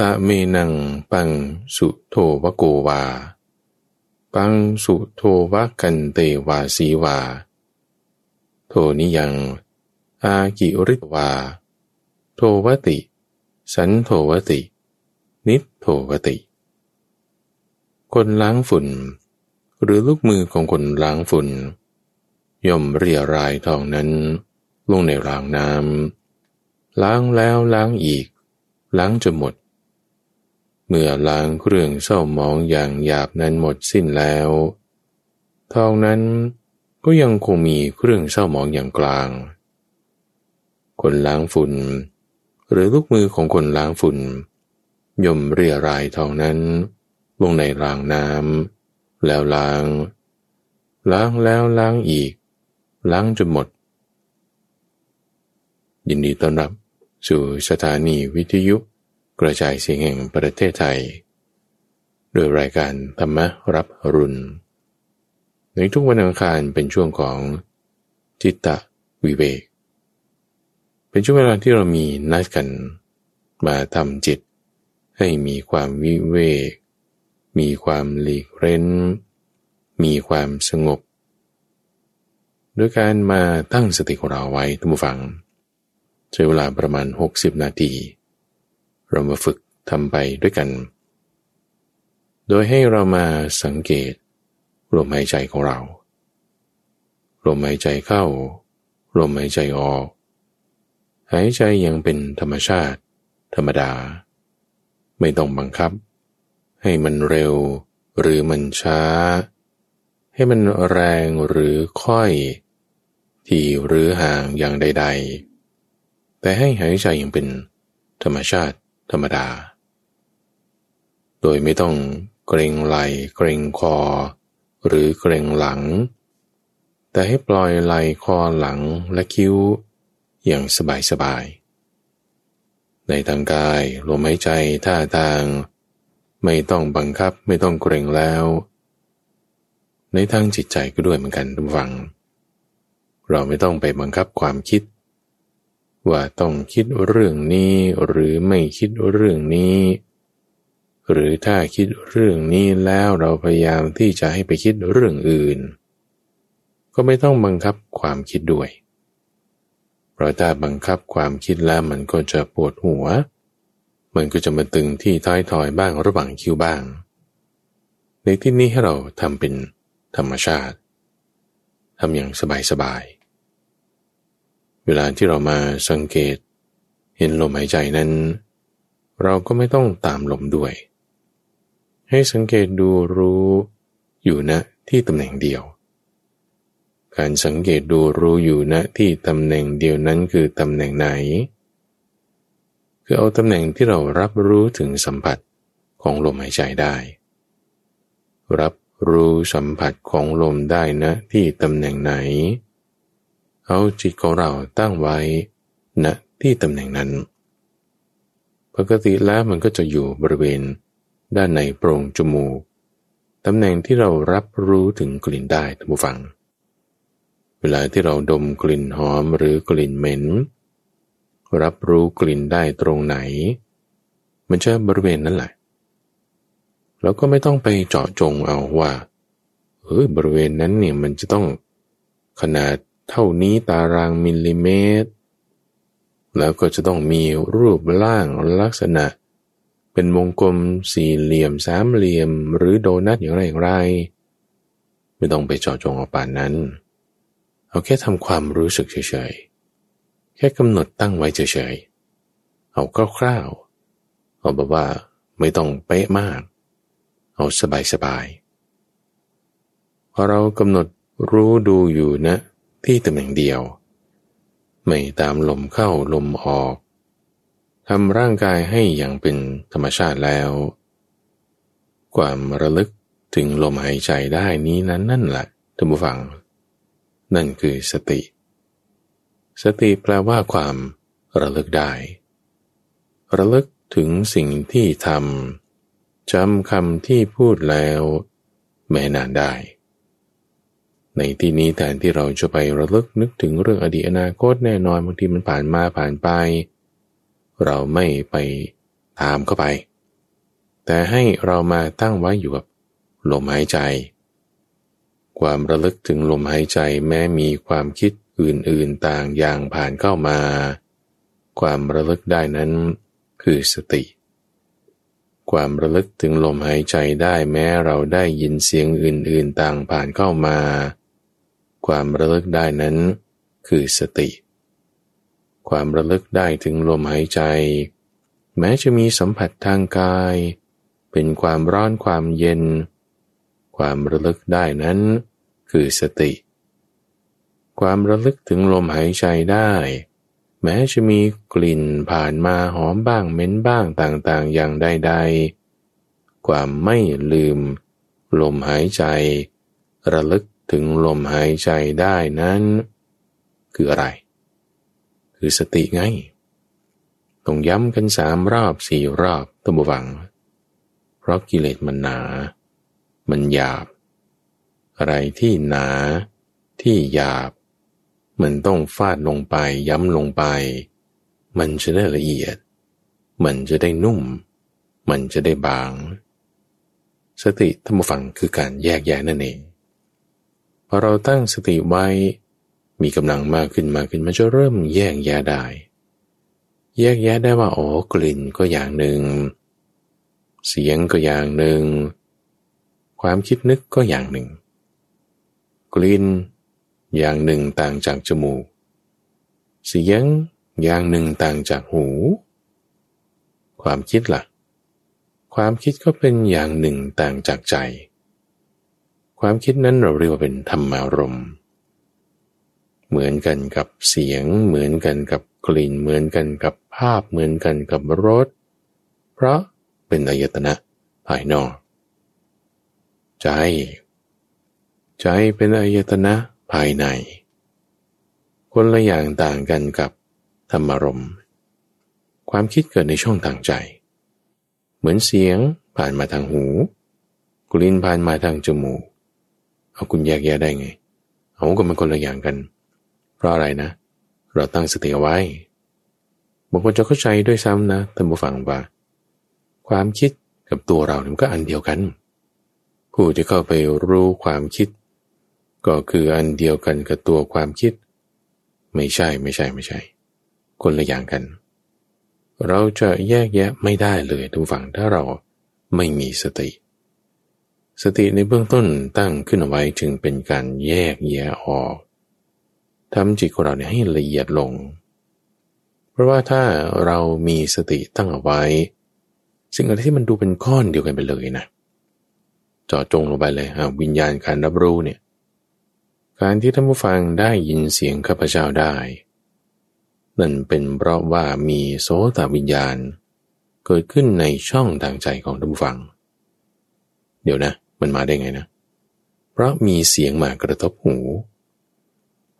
ตะเมนังปังสุโทวโกวา ปังสุโทวกันเตวาสีวา โทนิยัง อากิริตวา โทวติ สันโทวติ นิโทวติ คนล้างฝุ่น หรือลูกมือของคนล้างฝุ่น ย่อมเรียรายทองนั้น ลงในรางน้ำล้างแล้วล้างอีก ล้างจนหมด เมื่อล้างเครื่องเศร้ามองอย่างหยาบนั้นหมดสิ้นแล้ว ทองนั้นก็ยังคงมีเครื่องเศร้ามองอย่างกลาง คนล้างฝุ่น หรือลูกมือของคนล้างฝุ่น ย่อมเรียรายทองนั้นลงในรางน้ำแล้วล้าง ล้างแล้วล้างอีก ล้างจนหมด ยินดีต้อนรับ สู่สถานีวิทยุ กระจายเสียงแห่งประเทศไทย โดยรายการธรรมรับรุณ ในทุกวันอังคารเป็นช่วงของจิตตะวิเวก เป็นช่วงเวลาที่เรามีนัดกันมาทำจิต ให้มีความวิเวก มีความหลีกเร้น มีความสงบ ด้วยการมาตั้งสติของเราไว้ทุกฝังใช้เวลาประมาณ 60 นาที เรามาฝึกทำไปด้วยกัน โดยให้เรามาสังเกตลมหายใจของเรา ลมหายใจเข้า ลมหายใจออก หายใจยังเป็นธรรมชาติ ธรรมดา ไม่ต้องบังคับ ให้มันเร็วหรือมันช้า ให้มันแรงหรือค่อย ที่หรือห่างอย่างใด ๆ แต่ให้หายใจยังเป็นธรรมชาติ ธรรมดา โดยไม่ต้องเกรงไหลเกรงคอ หรือเกรงหลัง แต่ให้ปล่อยไหลคอหลังและคิ้ว อย่างสบายสบาย ในทางกายลมหายใจท่าทาง ไม่ต้องบังคับไม่ต้องเกรงแล้ว ในทางจิตใจก็ด้วยเหมือนกันทุกฝัง เราไม่ต้องไปบังคับความคิด ว่าต้องคิดเรื่องนี้หรือไม่คิดเรื่องนี้ หรือถ้าคิดเรื่องนี้แล้วเราพยายามที่จะให้ไปคิดเรื่องอื่น ก็ไม่ต้องบังคับความคิดด้วย เพราะถ้าบังคับความคิดแล้วมันก็จะปวดหัว มันก็จะมาตึงที่ท้ายทอยบ้างระหว่างคิ้วบ้าง ในที่นี้ให้เราทำเป็นธรรมชาติทำอย่างสบาย เวลาที่เรามาสังเกต เห็นลมหายใจนั้น เราก็ไม่ต้องตามลมด้วย ให้สังเกตดูรู้อยู่ณที่ตำแหน่งเดียว การสังเกตดูรู้อยู่ณที่ตำแหน่งเดียวนั้นคือตำแหน่งไหน คือเอาตำแหน่งที่เรารับรู้ถึงสัมผัสของลมหายใจได้ รับรู้สัมผัสของลมได้นะที่ตำแหน่งไหน เอาจิตของเราตั้งไว้ณที่ตำแหน่งนั้น ปกติแล้วมันก็จะอยู่บริเวณ ด้านในโพรงจมูกตำแหน่งที่เรารับรู้ถึงกลิ่นได้ท่านผู้ฟัง เวลาที่เราดมกลิ่นหอมหรือกลิ่นเหม็น รับรู้กลิ่นได้ตรงไหน มันจะบริเวณนั้นแหละเราก็ไม่ต้องไปเจาะจงเอาว่าเฮ้ยบริเวณนั้นเนี่ยมันจะต้องขนาด เท่านี้ตารางมิลลิเมตร แล้วก็จะต้องมีรูปร่างลักษณะ เป็นวงกลมสี่เหลี่ยมสามเหลี่ยม หรือโดนัทอย่างไรอย่างไร ไม่ต้องไปเจาะจงเอาป่านนั้น เอาแค่ทำความรู้สึกเฉยๆ แค่กำหนดตั้งไว้เฉยๆ เอาคร่าวๆ เอาแบบว่าไม่ต้องเป๊ะมาก เอาสบายๆพอเรากำหนดรู้ดูอยู่นะ ที่ตำแหน่งเดียว ไม่ตามลมเข้าลมออกทำร่างกายให้อย่างเป็นธรรมชาติแล้ว ความระลึกถึงลมหายใจได้นี้นั้นนั่นแหละท่านผู้ฟัง นั่นคือสติ สติแปลว่าความระลึกได้ ระลึกถึงสิ่งที่ทำจำคำที่พูดแล้ว แม่นานได้ ในที่นี้แทนที่เราจะไประลึกนึกถึงเรื่องอดีตอนาคตแน่นอนบางทีมันผ่านมาผ่านไป เราไม่ไปตามเข้าไป แต่ให้เรามาตั้งไว้อยู่กับลมหายใจ ความระลึกถึงลมหายใจแม้มีความคิดอื่นๆต่างอย่างผ่านเข้ามา ความระลึกได้นั้นคือสติ ความระลึกถึงลมหายใจได้แม้เราได้ยินเสียงอื่นๆต่างผ่านเข้ามา ความระลึกได้นั้น คือสติ ความระลึกได้ถึงลมหายใจ แม้จะมีสัมผัสทางกาย เป็นความร้อนความเย็น ความระลึกได้นั้น คือสติ ความระลึกถึงลมหายใจได้ แม้จะมีกลิ่นผ่านมาหอมบ้างเหม็นบ้างต่างๆ อย่างใดๆความไม่ลืม ลมหายใจ ระลึก ถึงลมหายใจได้นั้น คืออะไร คือสติไง ต้องย้ำกันสามรอบสี่รอบตั้งบวัง เพราะกิเลสมันหนา มันหยาบ อะไรที่หนา ที่หยาบ มันต้องฟาดลงไป ย้ำลงไป มันจะได้ละเอียด มันจะได้นุ่ม มันจะได้บาง สติธรรมฟังคือการแยกแยะนั่นเอง พอเราตั้งสติไว้ มีกำลังมากขึ้นมากขึ้นมันจะเริ่มแยกแยะได้ แยกแยะได้ว่าโอ้กลิ่นก็อย่างหนึ่ง เสียงก็อย่างหนึ่ง ความคิดนึกก็อย่างหนึ่ง กลิ่นอย่างหนึ่งต่างจากจมูก เสียงอย่างหนึ่งต่างจากหู ความคิดละ่ะ ความคิดก็เป็นอย่างหนึ่งต่างจากใจ ความคิดนั้นเราเรียกว่าเป็นธรรมารมณ์เหมือนกันกับเสียง เหมือนกันกับกลิ่น เหมือนกันกับภาพ เหมือนกันกับรส เพราะเป็นอายตนะภายนอก ใจ ใจเป็นอายตนะภายใน คนละอย่างต่างกันกับธรรมารมความคิดเกิดในช่องทางใจ เหมือนเสียงผ่านมาทางหู กลิ่นผ่านมาทางจมูก เอาคุณแยกแยะได้ไง เอาก็มันคนละอย่างกัน เพราะอะไรนะ เราตั้งสติเอาไว้บางคนจะเข้าใจด้วยซ้ำนะท่านผู้ฟังว่า ความคิดกับตัวเราเนี่ยก็อันเดียวกัน ผู้ที่เข้าไปรู้ความคิด ก็คืออันเดียวกันกับตัวความคิด ไม่ใช่ไม่ใช่ไม่ใช่ คนละอย่างกัน เราจะแยกแยะไม่ได้เลยทุกฝั่งถ้าเราไม่มีสติ สติในเบื้องต้นตั้งขึ้นเอาไว้จึงเป็นการแยกแยะออกทำจิตของเราเนี่ยให้ละเอียดลง เพราะว่าถ้าเรามีสติตั้งเอาไว้ สิ่งอะไรที่มันดูเป็นก้อนเดียวกันไปเลยนะจาะจงลงไปเลยวิญญาณการรับรู้เนี่ย การที่ท่านผู้ฟังได้ยินเสียงข้าพเจ้าได้ นั่นเป็นเพราะว่ามีโสตวิญญาณ เกิดขึ้นในช่องทางใจของท่านผู้ฟัง เดี๋ยวนะ มันมาได้ไงนะ เพราะมีเสียงมากระทบหู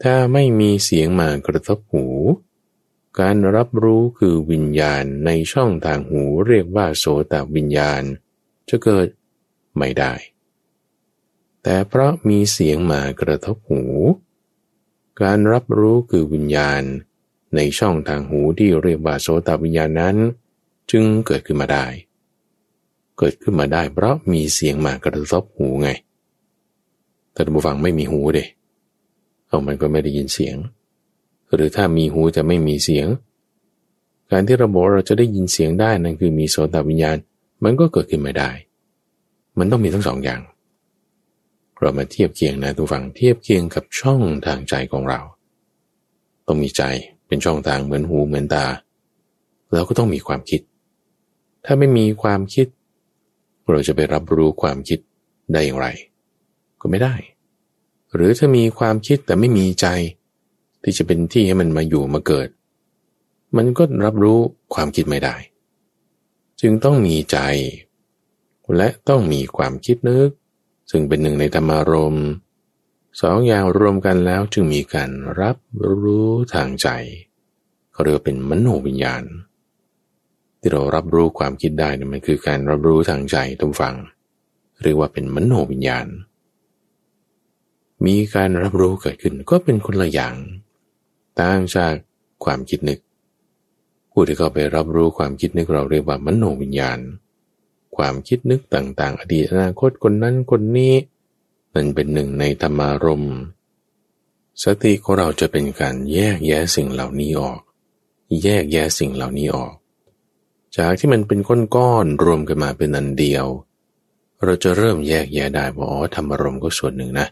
ถ้าไม่มีเสียงมากระทบหู การรับรู้คือวิญญาณในช่องทางหูเรียกว่าโสตวิญญาณ จะเกิดไม่ได้ แต่เพราะมีเสียงมากระทบหู การรับรู้คือวิญญาณในช่องทางหูที่เรียกว่าโสตวิญญาณนั้น จึงเกิดขึ้นมาได้ เกิดขึ้นมาได้ เพราะมีเสียงมากระทบหูไง แต่ท่านผู้ฟังไม่มีหูเด้เอามันก็ไม่ได้ยินเสียง หรือถ้ามีหูจะไม่มีเสียง การที่เราบอกเราจะได้ยินเสียงได้นั่นคือมีโสตวิญญาณ มันก็เกิดขึ้นไม่ได้ มันต้องมีทั้งสองอย่าง เรามาเทียบเคียงนะทุกฝั่งเทียบเคียงกับช่องทางใจของเรา ต้องมีใจเป็นช่องทางเหมือนหูเหมือนตา แล้วก็ต้องมีความคิด ถ้าไม่มีความคิด เราจะไปรับรู้ความคิดได้อย่างไร ก็ไม่ได้ หรือถ้ามีความคิดแต่ไม่มีใจ ที่จะเป็นที่ให้มันมาอยู่มาเกิด มันก็รับรู้ความคิดไม่ได้ จึงต้องมีใจ และต้องมีความคิดนึก ซึ่งเป็นหนึ่งในธรรมารมณ์สองอย่างรวมกันแล้วจึงมีการรับรู้ทางใจเขาเรียกเป็นมโนวิญญาณ ที่เรารับรู้ความคิดได้นี่มันคือการรับรู้ทางใจทุกฝังเรียกว่าเป็นมโนวิญญาณ มีการรับรู้เกิดขึ้นก็เป็นคนละอย่างต่างจากความคิดนึก ผู้ที่เข้าไปรับรู้ความคิดนึกเราเรียกว่ามโนวิญญาณ ความคิดนึกต่างๆ อดีตอนาคตคนนั้นคนนี้นั่นเป็นหนึ่งในธรรมารมณ์สติของเราจะเป็นการแยกแยะสิ่งเหล่านี้ออก แยกแยะสิ่งเหล่านี้ออก จากที่มันเป็นก้อนๆรวมกันมาเป็นอันเดียว เราจะเริ่มแยกแยะได้ว่าอ๋อธรรมารมก็ส่วนหนึ่งนะ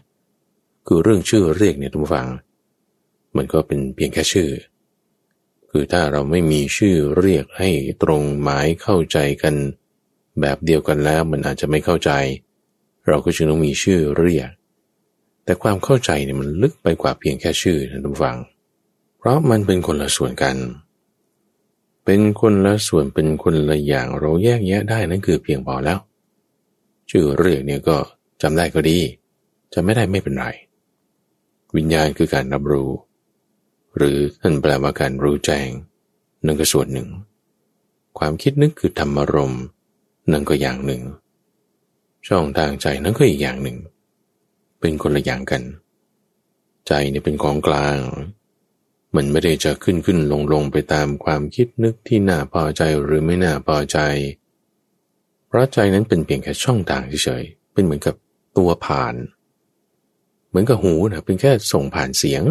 คือเรื่องชื่อเรียกเนี่ยทุกฝัง มันก็เป็นเพียงแค่ชื่อ คือถ้าเราไม่มีชื่อเรียกให้ตรงหมายเข้าใจกัน แบบเดียวกันแล้วมันอาจจะไม่เข้าใจ เราก็จึงต้องมีชื่อเรียก แต่ความเข้าใจเนี่ยมันลึกไปกว่าเพียงแค่ชื่อนะทุกฝัง เพราะมันเป็นคนละส่วนกันเเป็นคนละส่วนเป็นคนละอย่างเราแยกแยะได้นั่นคือเพียงพอแล้ว ชื่อเรียกเนี่ยก็จำได้ก็ดีจะไม่ได้ไม่เป็นไร วิญญาณคือการรับรู้ หรือท่านแปลว่าการรู้แจ้งนั่นก็ส่วนหนึ่ง ความคิดนึกคือธรรมรมนั่นก็อย่างหนึ่ง ช่องทางใจนั่นก็อีกอย่างหนึ่ง เป็นคนละอย่างกัน ใจเนี่ยเป็นของกลาง มันไม่ได้จะขึ้นขึ้นลงลงไปตามความคิดนึกที่น่าพอใจหรือไม่น่าพอใจ เพราะใจนั้นเป็นเพียงแค่ช่องทางเฉยๆ เป็นเหมือนกับตัวผ่าน เหมือนกับหูนะเป็นแค่ส่งผ่านเสียง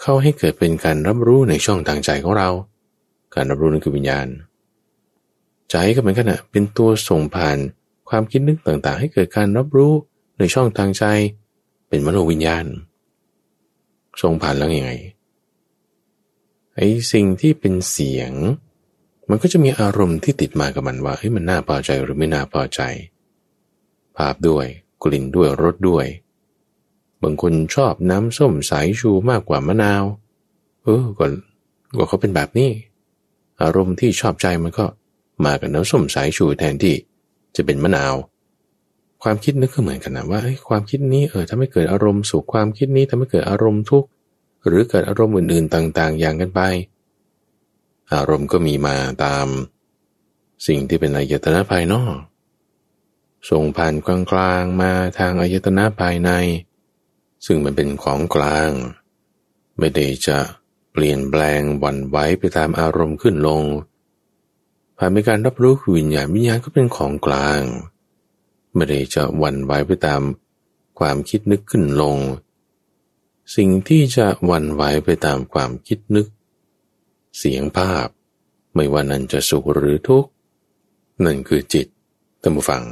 เข้าให้เกิดเป็นการรับรู้ในช่องทางใจของเรา การรับรู้นั่นคือวิญญาณ ใจก็เหมือนกันนะเป็นตัวส่งผ่านความคิดนึกต่างๆ ให้เกิดการรับรู้ในช่องทางใจ เป็นมโนวิญญาณทรงผ่านแล้วยังไง ไอ้สิ่งที่เป็นเสียง มันก็จะมีอารมณ์ที่ติดมากับมันว่าเฮ้ยมันน่าพอใจหรือไม่น่าพอใจ ภาพด้วยกลิ่นด้วยรสด้วย บางคนชอบน้ำส้มสายชูมากกว่ามะนาว เออก็ก็เขาเป็นแบบนี้ อารมณ์ที่ชอบใจมันก็มากับน้ำส้มสายชูแทนที่จะเป็นมะนาว ความคิดนึกก็เหมือนกันนะว่าความคิดนี้เออถ้าไม่เกิดอารมณ์สุขความคิดนี้ทำให้เกิดอารมณ์ทุกข์ หรือเกิดอารมณ์อื่นๆต่าง ๆ อย่างกันไป อารมณ์ก็มีมาตาม สิ่งที่เป็นอายตนะภายนอก ส่งผ่านกลางๆมาทางอายตนะภายใน ซึ่งมันเป็นของกลาง ไม่ได้จะเปลี่ยนแปลงวันไหวไปตามอารมณ์ขึ้นลง ผ่านไปการรับรู้วิญญาณวิญญาณก็เป็นของกลาง ไม่ได้จะวันไหวไปตามความคิดนึกขึ้นลง สิ่งที่จะวันไหวไปตามความคิดนึก เสียงภาพ ไม่ว่านั้นจะสุขหรือทุกข์นั่นคือจิตตั้งฟัง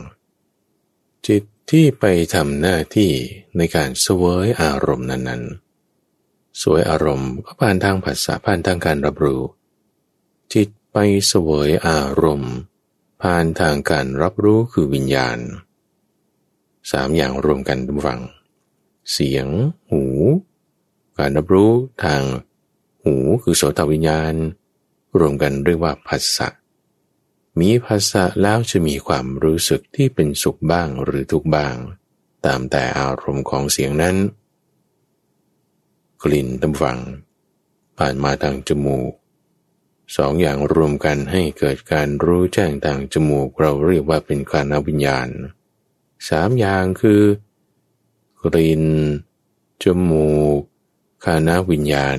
จิตที่ไปทำหน้าที่ในการสวยอารมณ์นั้นๆ สวยอารมณ์ก็ผ่านทางภาษาผ่านทางการรับรู้ จิตไปสวยอารมณ์ ผ่านทางการรับรู้คือวิญญาณ สามอย่างรวมกันทุกฝัง เสียง หู การรับรู้ทางหูคือโสตวิญญาณ รวมกันเรียกว่าภาษะมีภาษะแล้วจะมีความรู้สึกที่เป็นสุขบ้างหรือทุกบ้าง ตามแต่อารมณ์ของเสียงนั้น กลิ่นตำฝัง ผ่านมาทางจมูกสองอย่างรวมกันให้เกิดการรู้แจ้งทางจมูกเราเรียกว่าเป็นการนวิญญาณสามอย่างคือ กลิ่น จมูกคานาวิญญาณ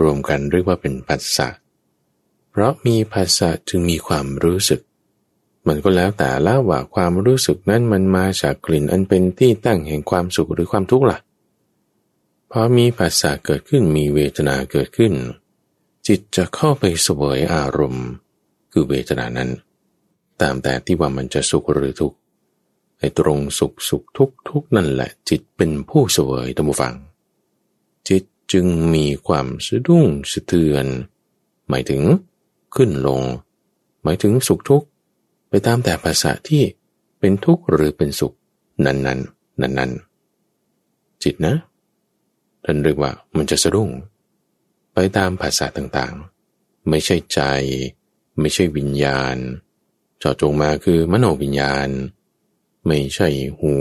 รวมกันเรียกว่าเป็นปัสสะ เพราะมีภาษะจึงมีความรู้สึก มันก็แล้วแต่ละว่าความรู้สึกนั้นมันมาจากกลิ่นอันเป็นที่ตั้งแห่งความสุขหรือความทุกข์ล่ะพอมีภาษาเกิดขึ้นมีเวทนาเกิดขึ้น จิตจะเข้าไปสวยอารมณ์ คือเวทนานั้น ตามแต่ที่ว่ามันจะสุขหรือทุกข์ ไอ้ตรงสุขสุขทุกทุกนั่นแหละ จิตเป็นผู้เสวยตัมฟัง จิตจึงมีความสะดุ้งสะเทือน หมายถึงขึ้นลง หมายถึงสุขทุกข์ไปตามแต่ภาษาที่เป็นทุกข์หรือเป็นสุข นั้นนั้นนั้นนั้นจิตนะท่านเรียกว่ามันจะสะดุ้ง ไปตามภาษาต่างๆ ไม่ใช่ใจ ไม่ใช่วิญญาณเจาะจงมาคือมโนวิญญาณ ไม่ใช่หู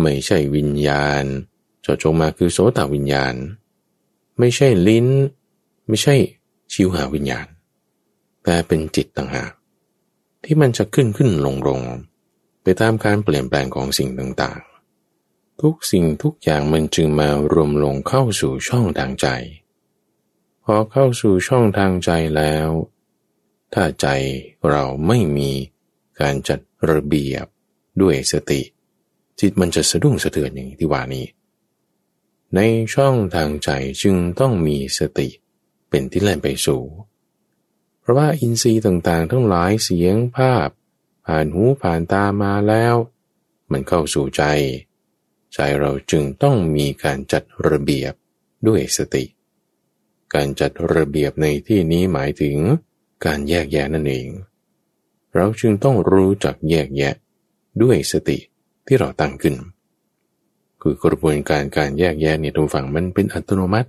ไม่ใช่วิญญาณจอจงมาคือโสตวิญญาณ ไม่ใช่ลิ้น ไม่ใช่ชิวหาวิญญาณ แต่เป็นจิตต่างหากที่มันจะขึ้นขึ้นลงลงไปตามการเปลี่ยนแปลงของสิ่งต่างๆ ทุกสิ่งทุกอย่างมันจึงมารวมลงเข้าสู่ช่องทางใจพพอเข้าสู่ช่องทางใจแล้ว ถ้าใจเราไม่มีการจัดระเบียบ ด้วยสติ จิตมันจะสะดุ้งสะเทือนอย่างที่ว่านี้ ในช่องทางใจจึงต้องมีสติเป็นที่แล่นไปสู่ เพราะว่าอินทรีย์ต่างๆ ทั้งหลายเสียงภาพ ผ่านหูผ่านตามาแล้ว มันเข้าสู่ใจ ใจเราจึงต้องมีการจัดระเบียบด้วยสติ การจัดระเบียบในที่นี้หมายถึงการแยกแยะนั่นเอง เราจึงต้องรู้จักแยกแยะ ด้วยสติที่เราตั้งขึ้น คือกระบวนการการแยกแยะเนี่ยทุกฝั่งมันเป็นอัตโนมัติ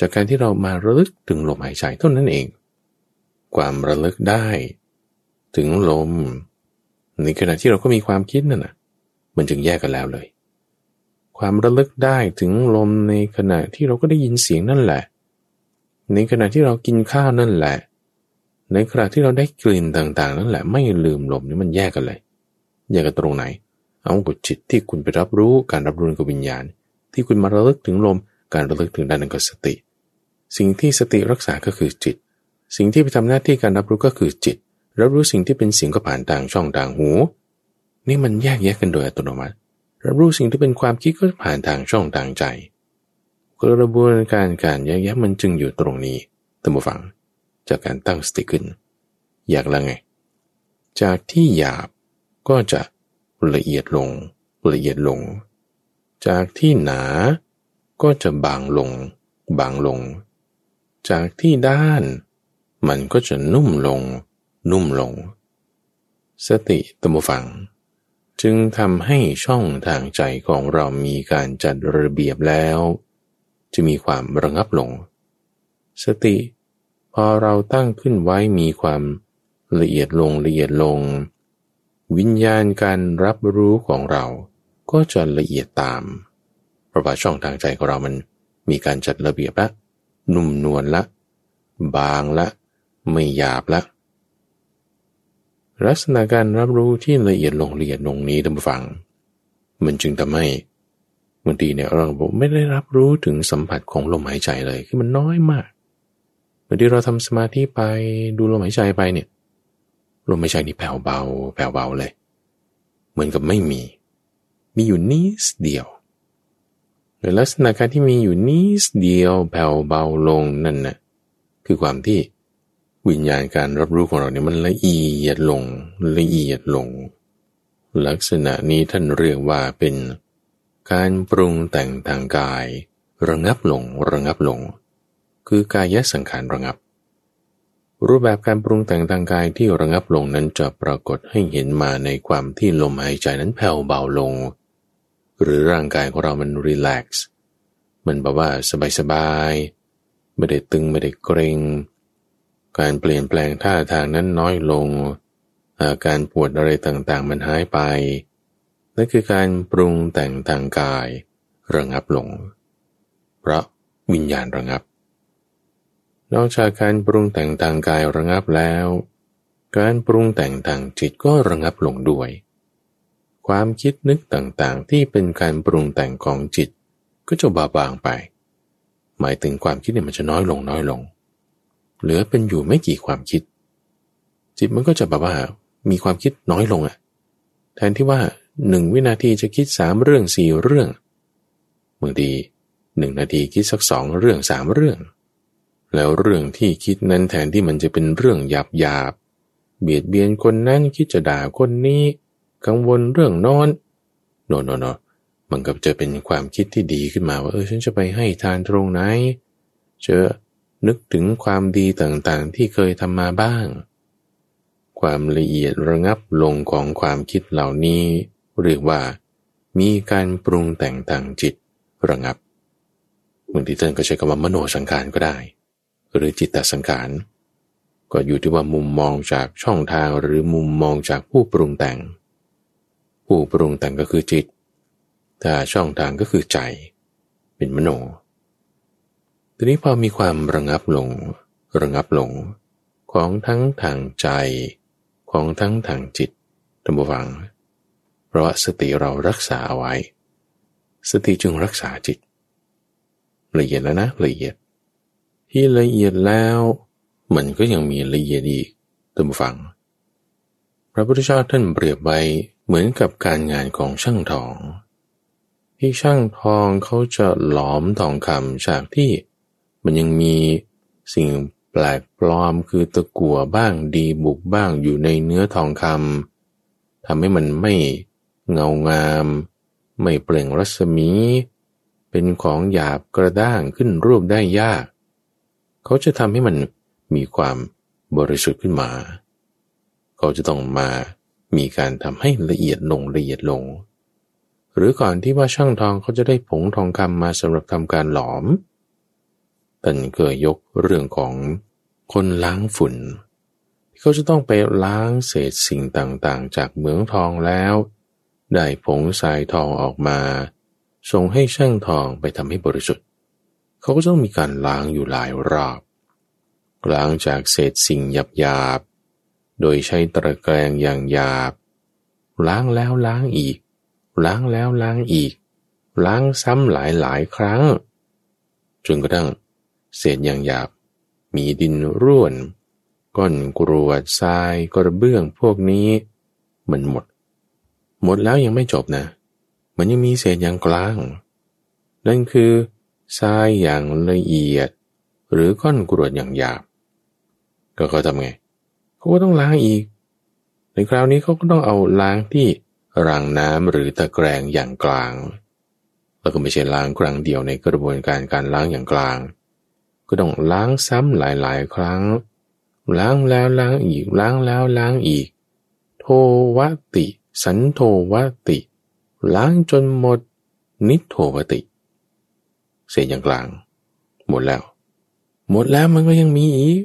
จากการที่เรามาระลึกถึงลมหายใจเท่านั้นเอง ความระลึกได้ ถึงลม ในขณะที่เราก็มีความคิดนั่นนะมันจึงแยกกันแล้วเลย ความระลึกได้ถึงลมในขณะที่เราก็ได้ยินเสียงนั่นแหละ ในขณะที่เรากินข้าวนั่นแหละ ในขณะที่เราได้กลิ่นต่างๆ นั่นแหละ ไม่ลืมลมนี่มันแยกกันเลย แยกกันตรงไหน เอากดจิตที่คุณไปรับรู้การรับรู้กับวิญญาณ ที่คุณมาระลึกถึงลมการระลึกถึงด้านนั้นก็สติ สิ่งที่สติรักษาก็คือจิต สิ่งที่ไปทำหน้าที่การรับรู้ก็คือจิต รับรู้สิ่งที่เป็นเสียงก็ผ่านทางช่องทางหู นี่มันแยกแยกกันโดยอัตโนมัติ รับรู้สิ่งที่เป็นความคิดก็ผ่านทางช่องทางใจกระบวนการการแยกแยะมันจึงอยู่ตรงนี้ตั้งฟัง จากการตั้งสติขึ้น อยากละไง จากที่หยาบ ก็จะละเอียดลงละเอียดลง จากที่หนาก็จะบางลง บางลง จากที่ด้าน มันก็จะนุ่มลง นุ่มลง สติตมฟัง จึงทำให้ช่องทางใจของเรามีการจัดระเบียบแล้ว จะมีความระงับลง สติ พอเราตั้งขึ้นไว้มีความละเอียดลงละเอียดลง วิญญาณการรับรู้ของเราก็จะละเอียดตาม เพราะว่าช่องทางใจของเรามันมีการจัดระเบียบละ นุ่มนวลละ บางละ ไม่หยาบละ ลักษณะการรับรู้ที่ละเอียดลงละเอียดลงนี้ท่านผู้ฟัง มันจึงทำให้บางทีเนี่ยเราบอกไม่ได้รับรู้ถึงสัมผัสของลมหายใจเลย คือมันน้อยมากบางทีเราทำสมาธิไปดูลมหายใจไปเนี่ย ลมหายใจนี่แผ่วเบา แผ่วเบาเลย เหมือนกับไม่มี มีอยู่นิดเดียวในลักษณะการที่มีอยู่นิดเดียวแผ่วเบาลงนั่นนะ่ะคือความที่วิญญาณการรับรู้ของเราเนี่ยมันละเอียดลงละเอียดลง ลักษณะนี้ท่านเรียกว่าเป็นการปรุงแต่งทางกาย ระงับลงระงับลง คือกายสังขารระงับ รูปแบบการปรุงแต่งทางกายที่ระงับลงนั้นจะปรากฏให้เห็นมาในความที่ลมหายใจนั้นแผ่วเบาลง หรือร่างกายของเรามันรีแลกซ์มันแบบว่าสบายๆ ไม่ได้ตึงไม่ได้เกรงการเปลี่ยนแปลงท่าทางนั้นน้อยลง อาการปวดอะไรต่างๆ มันหายไปนั่นคือการปรุงแต่งทางกายระงับลง เพราะวิญญาณระงับ นอกจากการปรุงแต่งทางกายระงับแล้ว การปรุงแต่งทางจิตก็ระงับลงด้วย ความคิดนึกต่างๆ ที่เป็นการปรุงแต่งของจิตก็จะบาบางไป หมายถึงความคิดเนี่ยมันจะน้อยลงน้อยลง เหลือเป็นอยู่ไม่กี่ความคิด จิตมันก็จะแบบว่ามีความคิดน้อยลงอะแทนที่ว่าหนึ่งวินาทีจะคิดสามเรื่องสี่เรื่องบางทีหนึ่งนาทีคิดสักสองเรื่องสามเรื่อง แล้วเรื่องที่คิดนั้นแทนที่มันจะเป็นเรื่องหยาบหยาบเบียดเบียนคนนั้นคิดจะด่าคนนี้ กังวลเรื่องนอนโนโนโนมันก็จะเป็นความคิดที่ดีขึ้นมาว่าเออฉันจะไปให้ทานตรงไหนเจอนึกถึงความดีต่างๆที่เคยทำมาบ้าง ความละเอียดระงับลงของความคิดเหล่านี้ เรียกว่า มีการปรุงแต่งทางจิตระงับบางทีท่านก็ใช้คำว่ามโนสังขารก็ได้ หรือจิตตสังขาร ก็อยู่ที่ว่ามุมมองจากช่องทางหรือมุมมองจากผู้ปรุงแต่ง ผู้ปรุงแต่งก็คือจิต ถ้าช่องทางก็คือใจ เป็นมโน ทีนี้พอมีความระงับลง ระงับลง ของทั้งทางใจของทั้งทางจิตตัมบวัง เพราะสติเรารักษาไว้ สติจึงรักษาจิต ละเอียดแล้วนะละเอียด ที่ละเอียดแล้ว มันก็ยังมีละเอียดอีกตามฟัง พระพุทธเจ้าท่านเปรียบไว้เหมือนกับการงานของช่างทอง ที่ช่างทองเขาจะหลอมทองคำจากที่มันยังมีสิ่งแปลกปลอมคือตะกั่วบ้างดีบุกบ้างอยู่ในเนื้อทองคำทำให้มันไม่เงางาม ไม่เปล่งรัศมี เป็นของหยาบกระด้างขึ้นรูปได้ยาก เขาจะทำให้มันมีความบริสุทธิ์ขึ้นมา เขาจะต้องมามีการทำให้ละเอียดลงละเอียดลง หรือก่อนที่ว่าช่างทองเขาจะได้ผงทองคำมาสำหรับทำการหลอมท่านเคยยกเรื่องของคนล้างฝุ่นเขาจะต้องไปล้างเศษสิ่งต่างๆ จากเหมืองทองแล้ว ได้ผงทรายทองออกมา ส่งให้ช่างทองไปทำให้บริสุทธิ์ เขาก็ต้องมีการล้างอยู่หลายรอบล้างจากเศษสิ่งหยาบๆโดยใช้ตะแกรงอย่างหยาบ ล้างแล้วล้างอีก ล้างแล้วล้างอีก ล้างซ้ำหลายหลายครั้ง จนกระทั่ง เศษอย่างหยาบ มีดินร่วนก้อนกรวดทรายกระเบื้องพวกนี้ มันหมด หมดแล้วยังไม่จบนะ มันยังมีเศษอย่างกลาง นั่นคือ ทรายอย่างละเอียด หรือก้อนกรวดอย่างหยาบ ก็เขาทำไงเขาก็ต้องล้างอีก ในคราวนี้เขาก็ต้องเอาล้างที่รางน้ำหรือตะแกรงอย่างกลาง แล้วก็ไม่ใช่ล้างครั้งเดียวในกระบวนการการล้างอย่างกลาง ก็ต้องล้างซ้ำหลายๆ ครั้ง ล้างแล้วล้างอีกล้างแล้วล้างอีก โทวติ สันโทวติ ล้างจนหมดนิโทวติ เสร็จอย่างกลาง หมดแล้ว หมดแล้วมันก็ยังมีอีก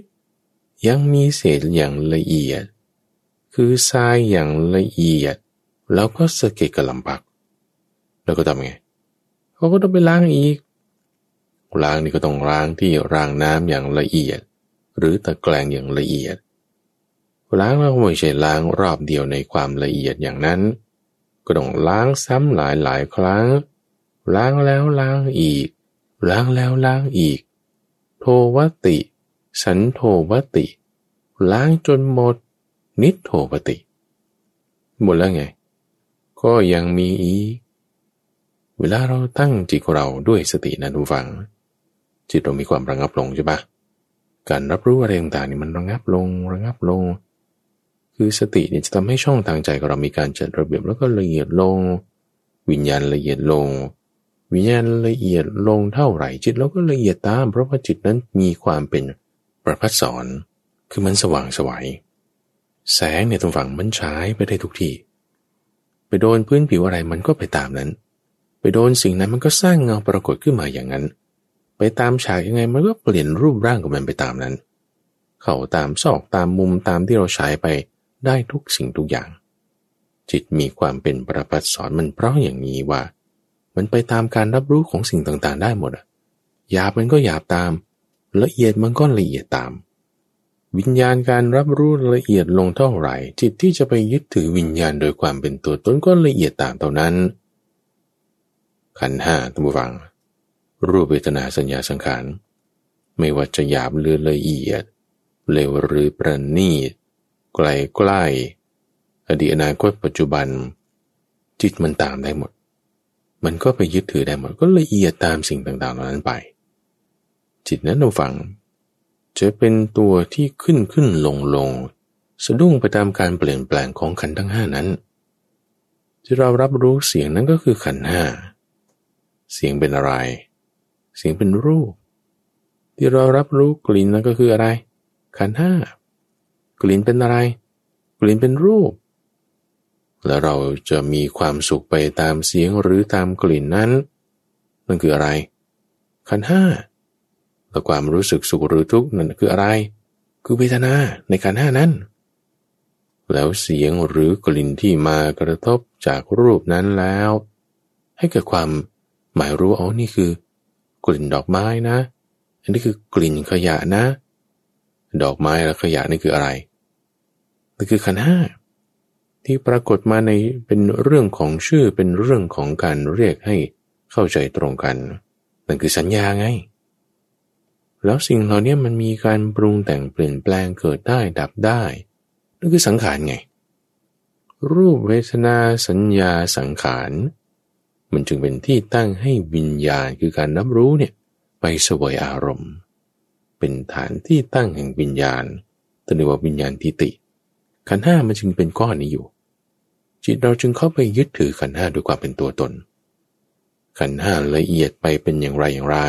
ยังมีเศษอย่างละเอียด คือทรายอย่างละเอียด แล้วก็สะเก็ดกระลำปัก แล้วก็ทำไงเขาก็ต้องไปล้างอีกล้างนี่ก็ต้องล้างที่รางน้ำอย่างละเอียด หรือตะแกรงอย่างละเอียด ล้างแล้วไม่ใช่ล้างรอบเดียวในความละเอียดอย่างนั้น ก็ต้องล้างซ้ำหลายหลายครั้ง ล้างแล้วล้างอีก ล้างแล้วล้างอีก โทวติ สันโทวติ ล้างจนหมด นิโทวติ หมดแล้วไง ก็ยังมีอีก เวลาเราตั้งจิตเราด้วยสตินะทุกฝัง จิตเรามีความระงับลงใช่ปะการรับรู้อะไรต่างๆนี่มันระงับลงระงับลง คือสติเนี่ยจะทำให้ช่องทางใจของเรามีการจัดระเบียบแล้วก็ละเอียดลง วิญญาณละเอียดลง วิญญาณละเอียดลงเท่าไหร่จิตเราก็ละเอียดตาม เพราะว่าจิตนั้นมีความเป็นประพัดสอนคือมันสว่างสวยัยแสงเนี่ยตรงฝั่งมันฉายไปได้ทุกที่ ไปโดนพื้นผิวอะไรมันก็ไปตามนั้น ไปโดนสิ่งนั้นมันก็สร้างเงาปรากฏขึ้นมาอย่างนั้น ไปตามฉากยังไงมันก็เปลี่ยนรูปร่างของมันไปตามนั้น เข้าตามซอกตามมุมตามที่เราฉายไปได้ทุกสิ่งทุกอย่าง จิตมีความเป็นประปัดสอนมันเพราะอย่างนี้ว่า มันไปตามการรับรู้ของสิ่งต่างๆ ได้หมดอะหยาบมันก็หยาบตาม ละเอียดมันก็ละเอียดตาม วิญญาณการรับรู้ละเอียดลงเท่าไหร่ จิตที่จะไปยึดถือวิญญาณโดยความเป็นตัวตนก็ละเอียดตามเท่านั้น ขันห้าตัมฟัง รูปเวทนาสัญญาสังขารไม่ว่าจะหยาบหรือละเอียดเร็วหรือประณีตไกลใกล้อดีตอนาคตปัจจุบัน จิตมันตามได้หมด มันก็ไปยึดถือได้หมดก็ละเอียดตามสิ่งต่างๆเหล่านั้นไป จิตนั้นเราฟัง จะเป็นตัวที่ขึ้นขึ้นลงลงสะดุ้งไปตามการเปลี่ยนแปลงของขันทั้งห้านั้น ที่เรารับรู้เสียงนั้นก็คือขันห้าเสียงเป็นอะไร เสียงเป็นรูป ที่เรารับรู้กลิ่นนั่นก็คืออะไร ขันห้ากลิ่นเป็นอะไร กลิ่นเป็นรูป แล้วเราจะมีความสุขไปตามเสียงหรือตามกลิ่นนั้น นั่นคืออะไร ขันห้าแล้วความรู้สึกสุขหรือทุกข์นั่นคืออะไร คือเวทนาในขันห้านั้น แล้วเสียงหรือกลิ่นที่มากระทบจากรูปนั้นแล้ว ให้เกิดความหมายรู้อ๋อนี่คือ กลิ่นดอกไม้นะ อันนี้คือกลิ่นขยะนะ ดอกไม้และขยะนี่คืออะไรนี่คือขันห้า ที่ปรากฏมาในเป็นเรื่องของชื่อเป็นเรื่องของการเรียกให้เข้าใจตรงกัน นั่นคือสัญญาไง แล้วสิ่งเหล่านี้มันมีการปรุงแต่งเปลี่ยนแปลงเกิดได้ดับได้ นั่นคือสังขารไง รูปเวทนาสัญญาสังขาร มันจึงเป็นที่ตั้งให้วิญญาณคือการรับรู้เนี่ยไปสวยอารมณ์ เป็นฐานที่ตั้งแห่งวิญญาณตันเรียกว่าวิญญาณทิติขันห้ามันจึงเป็นก้อนนี้อยู่ จิตเราจึงเข้าไปยึดถือขันห้าด้วยความเป็นตัวตน ขันห้าละเอียดไปเป็นอย่างไรอย่างไร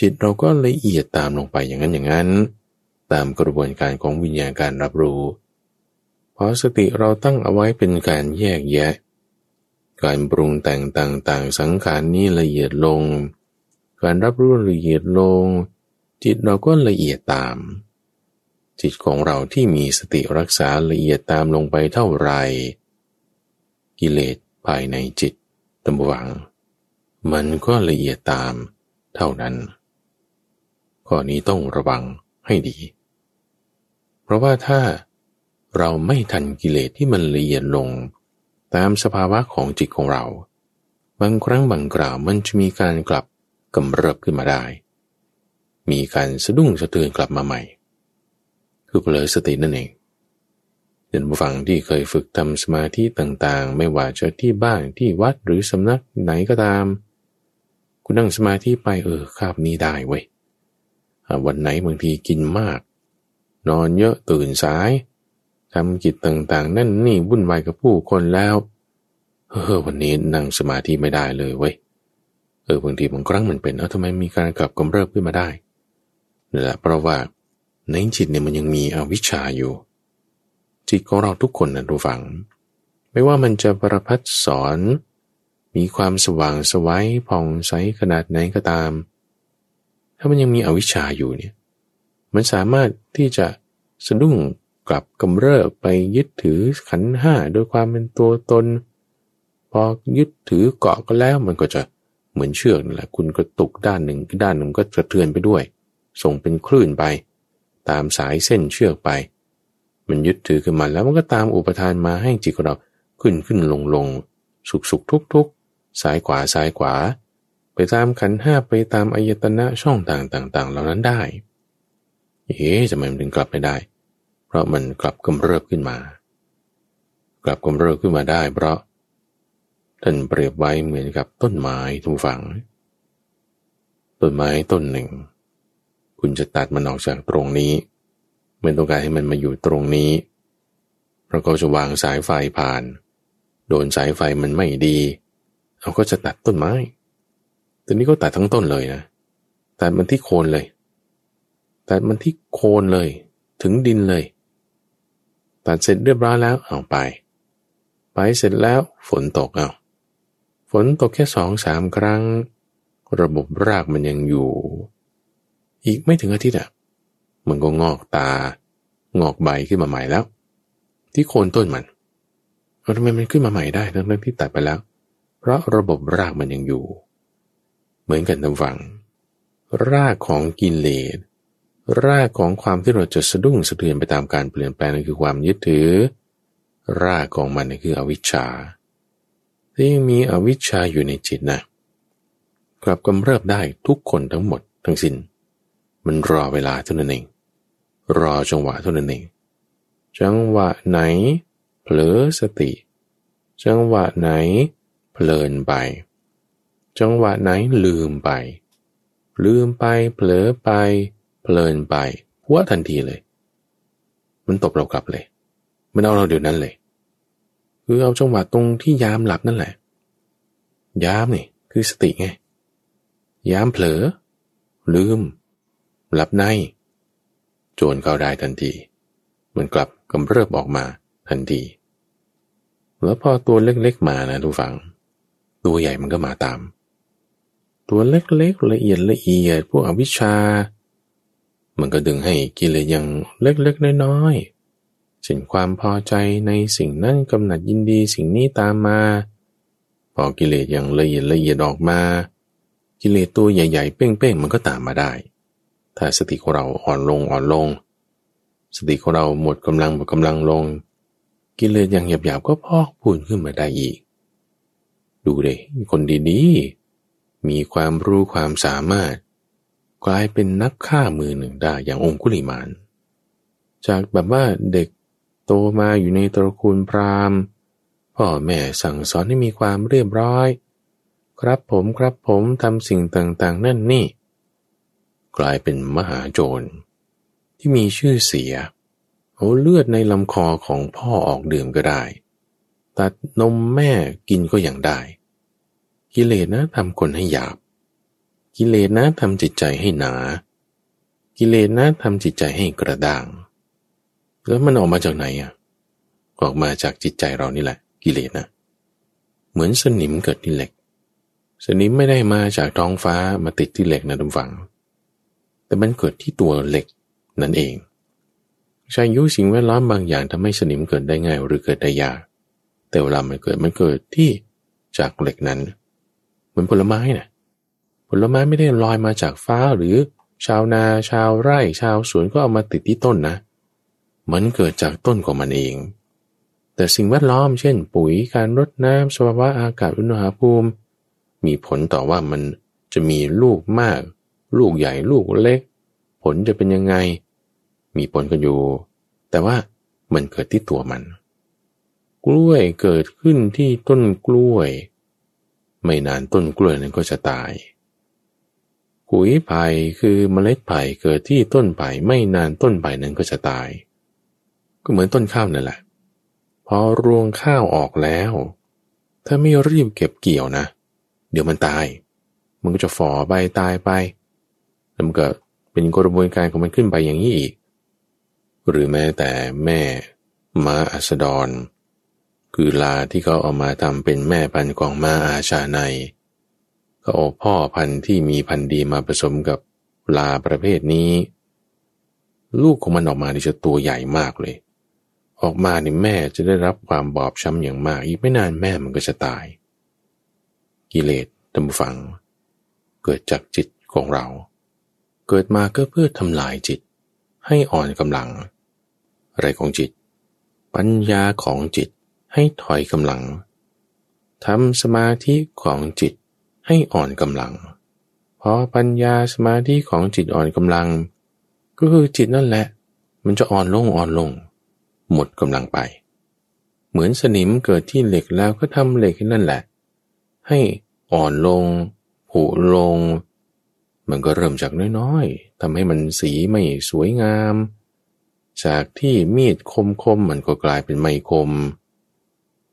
จิตเราก็ละเอียดตามลงไปอย่างนั้นอย่างนั้น ตามกระบวนการของวิญญาณการรับรู้เพราะสติเราตั้งเอาไว้เป็นการแยกแยะ การปรุงแต่งต่างๆ สังขารนี้ละเอียดลง การรับรู้ละเอียดลง จิตเราก็ละเอียดตาม จิตของเราที่มีสติรักษาละเอียดตามลงไปเท่าไหร่ กิเลสภายในจิตตำวัง มันก็ละเอียดตามเท่านั้น ข้อนี้ต้องระวังให้ดี เพราะว่าถ้าเราไม่ทันกิเลสที่มันละเอียดลง ตามสภาวะของจิตของเรา บางครั้งบางกล่าวมันจะมีการกลับกำเริบขึ้นมาได้ มีการสะดุ้งสะเทือนกลับมาใหม่ คือเผลอสตินั่นเอง เดินผู้ฟังที่เคยฝึกทำสมาธิต่างๆ ไม่ว่าจะที่บ้านที่วัดหรือสำนักไหนก็ตาม คุณนั่งสมาธิไปเออคาบนี้ได้เว้ยวันไหนบางทีกินมาก นอนเยอะตื่นสายทำกิจต่างๆ นั่นนี่วุ่นวายกับผู้คนแล้วเออวันนี้นั่งสมาธิไม่ได้เลยเว้ยเออบางทีบางครั้งมันเป็นเออทำไมมีการกลับกำเริบขึ้นมาได้นี่แหละเพราะว่าในจิตเนี่ยมันยังมีอวิชชาอยู่ จิตของเราทุกคนนะทุกฝัง ไม่ว่ามันจะประพัดสอน มีความสว่างสวัยผ่องใสขนาดไหนก็ตาม ถ้ามันยังมีอวิชชาอยู่เนี่ย มันสามารถที่จะสะดุ้งกลับกำเริบไปยึดถือขันห้าโดยความเป็นตัวตน พอยึดถือเกาะก็แล้วมันก็จะเหมือนเชือกนั่นแหละคุณก็ตกด้านหนึ่งด้านหนึ่งก็กระเทือนไปด้วย ส่งเป็นคลื่นไป ตามสายเส้นเชือกไป มันยึดถือขึ้นมาแล้วมันก็ตามอุปทานมาให้จิตของเราขึ้นขึ้นลงลงสุกสุกทุกทุกสายขวาสายขวา ไปตามขันห้าไปตามอายตนะช่องต่างต่างๆ เหล่านั้นได้ เอ๊ะทำไมมันถึงกลับไม่ได้ เพราะมันกลับกำเริบขึ้นมา กลับกำเริบขึ้นมาได้ เพราะท่านเปรียบไว้เหมือนกับต้นไม้ทุกฝั่งต้นไม้ต้นหนึ่ง คุณจะตัดมันออกจากตรงนี้ ไม่ต้องการให้มันมาอยู่ตรงนี้เราก็จะวางสายไฟผ่าน โดนสายไฟมันไม่ดีเราก็จะตัดต้นไม้ตอนนี้ก็ตัดทั้งต้นเลยนะตัดมันที่โคนเลยตัดมันที่โคนเลย ถึงดินเลย ตัดเสร็จเรียบร้อยแล้วเอาไป ไปเสร็จแล้วฝนตกเอาฝนตกแค่สองสามครั้ง ระบบรากมันยังอยู่ อีกไม่ถึงอาทิตย์อะ มันก็งอกตา งอกใบขึ้นมาใหม่แล้ว ที่โคนต้นมันเราทำไมมันขึ้นมาใหม่ได้ทั้งที่ตัดไปแล้ว เพราะระบบรากมันยังอยู่ เหมือนกันทำฝัง รากของกิเลสรากของความที่เราจะสะดุ้งสะเทือนไปตามการเปลี่ยนแปลงนั่นคือความยึดถือ รากของมันนั่นคืออวิชชาที่ยังมีอวิชชาอยู่ในจิตนะ กลับกำเริบได้ทุกคนทั้งหมดทั้งสิน้น มันรอเวลาเท่านั้นเอง รอจังหวะเท่านั้นเอง จังหวะไหน เผลอสติ จังหวะไหน เพลินไป จังหวะไหนลืมไป ลืมไป เผลอไป เพลินไปหัวทันทีเลย มันตบเรากลับเลย มันเอาเราเดี๋ยวนั้นเลย คือเอาจังหวะตรงที่ยามหลับนั่นแหละ ยามนี่คือสติไง ยามเผลอ ลืม หลับใน โจรเข้าได้ทันที มันกลับกำเริบออกมาทันที แล้วพอตัวเล็กๆมานะทุกฝัง ตัวใหญ่มันก็มาตาม ตัวเล็กๆละเอียดละเอียดพวกอวิชชา มันก็ดึงให้กิเลสย่างเล็กๆน้อยๆสิ่งความพอใจในสิ่งนั้นกำหนัดยินดีสิ่งนี้ตามมา พอกิเลสย่างละเอียดละเอียดออกมา กิเลสตัวใหญ่ๆเป้งๆมันก็ตามมาได้ ถ้าสติของเราอ่อนลงอ่อนลง สติของเราหมดกำลังหมดกำลังลง กิเลสอย่างหยาบๆก็พอกพูนขึ้นมาได้อีก ดูเลยคนดีๆ มีความรู้ความสามารถ กลายเป็นนักฆ่ามือหนึ่งได้อย่างองคุลิมาน จากแบบว่าเด็กโตมาอยู่ในตระกูลพราหมณ์พ่อแม่สั่งสอนให้มีความเรียบร้อย ครับผมครับผมทำสิ่งต่างๆ นั่นนี่ กลายเป็นมหาโจร ที่มีชื่อเสีย เอาเลือดในลำคอของพ่อออกดื่มก็ได้ ตัดนมแม่กินก็อย่างได้ กิเลสนะทำคนให้หยาบ กิเลสนะทำจิตใจให้หนา กิเลสนะทำจิตใจให้กระด้าง แล้วมันออกมาจากไหนอะออกมาจากจิตใจเรานี่แหละ กิเลสนะเหมือนสนิมเกิดที่เหล็ก สนิมไม่ได้มาจากท้องฟ้ามาติดที่เหล็กนะทุกฝัง แต่มันเกิดที่ตัวเหล็กนั่นเองชายุสิ่งแวดล้อมบางอย่างทำให้สนิมเกิดได้ง่ายหรือเกิดได้ยาก แต่เวลามันเกิดมันเกิดที่จากเหล็กนั้น เหมือนผลไม้นะผลไม้ไม่ได้ลอยมาจากฟ้าหรือ ชาวนาชาวไร่ ชาวสวนก็เอามาติดที่ต้นนะ มันเกิดจากต้นของมันเอง แต่สิ่งแวดล้อมเช่น ปุ๋ยการรดน้ำสภาวะอากาศอุณหภูมิ มีผลต่อว่ามันจะมีลูกมาก ลูกใหญ่ลูกเล็ก ผลจะเป็นยังไง มีผลกันอยู่ แต่ว่ามันเกิดที่ตัวมัน กล้วยเกิดขึ้นที่ต้นกล้วย ไม่นานต้นกล้วยนั้นก็จะตายกุยไผ่คือเมล็ดไผ่เกิดที่ต้นไผ่ไม่นานต้นไผ่นั้นก็จะตาย ก็เหมือนต้นข้าวนั่นแหละ พอรวงข้าวออกแล้ว ถ้าไม่รีบเก็บเกี่ยวนะ เดี๋ยวมันตาย มันก็จะฝ่อใบตายไป แล้วมันก็เป็นกระบวนการของมันขึ้นไปอย่างนี้อีก หรือแม้แต่แม่ม้าอัสดร คือลาที่เขาเอามาทำเป็นแม่พันธุ์ของม้าอาชาในก็เอาพ่อพันธุ์ที่มีพันธุ์ดีมาผสมกับลาประเภทนี้ ลูกของมันออกมานี่จะตัวใหญ่มากเลย ออกมาเนี่แม่จะได้รับความบอบช้ำอย่างมาก อีกไม่นานแม่มันก็จะตาย กิเลสตำฝัง เกิดจากจิตของเรา เกิดมาก็เพื่อทำลายจิต ให้อ่อนกำลัง อะไรของจิต ปัญญาของจิตให้ถอยกำลังทำสมาธิของจิตให้อ่อนกำลังพอปัญญาสมาธิของจิตอ่อนกำลัง ก็คือจิตนั่นแหละ มันจะอ่อนลงอ่อนลง หมดกำลังไป เหมือนสนิมเกิดที่เหล็กแล้วก็ทำเหล็กนั่นแหละ ให้อ่อนลงผุลง มันก็เริ่มจากน้อยๆทำให้มันสีไม่สวยงาม จากที่มีดคมคมมันก็กลายเป็นไม่คม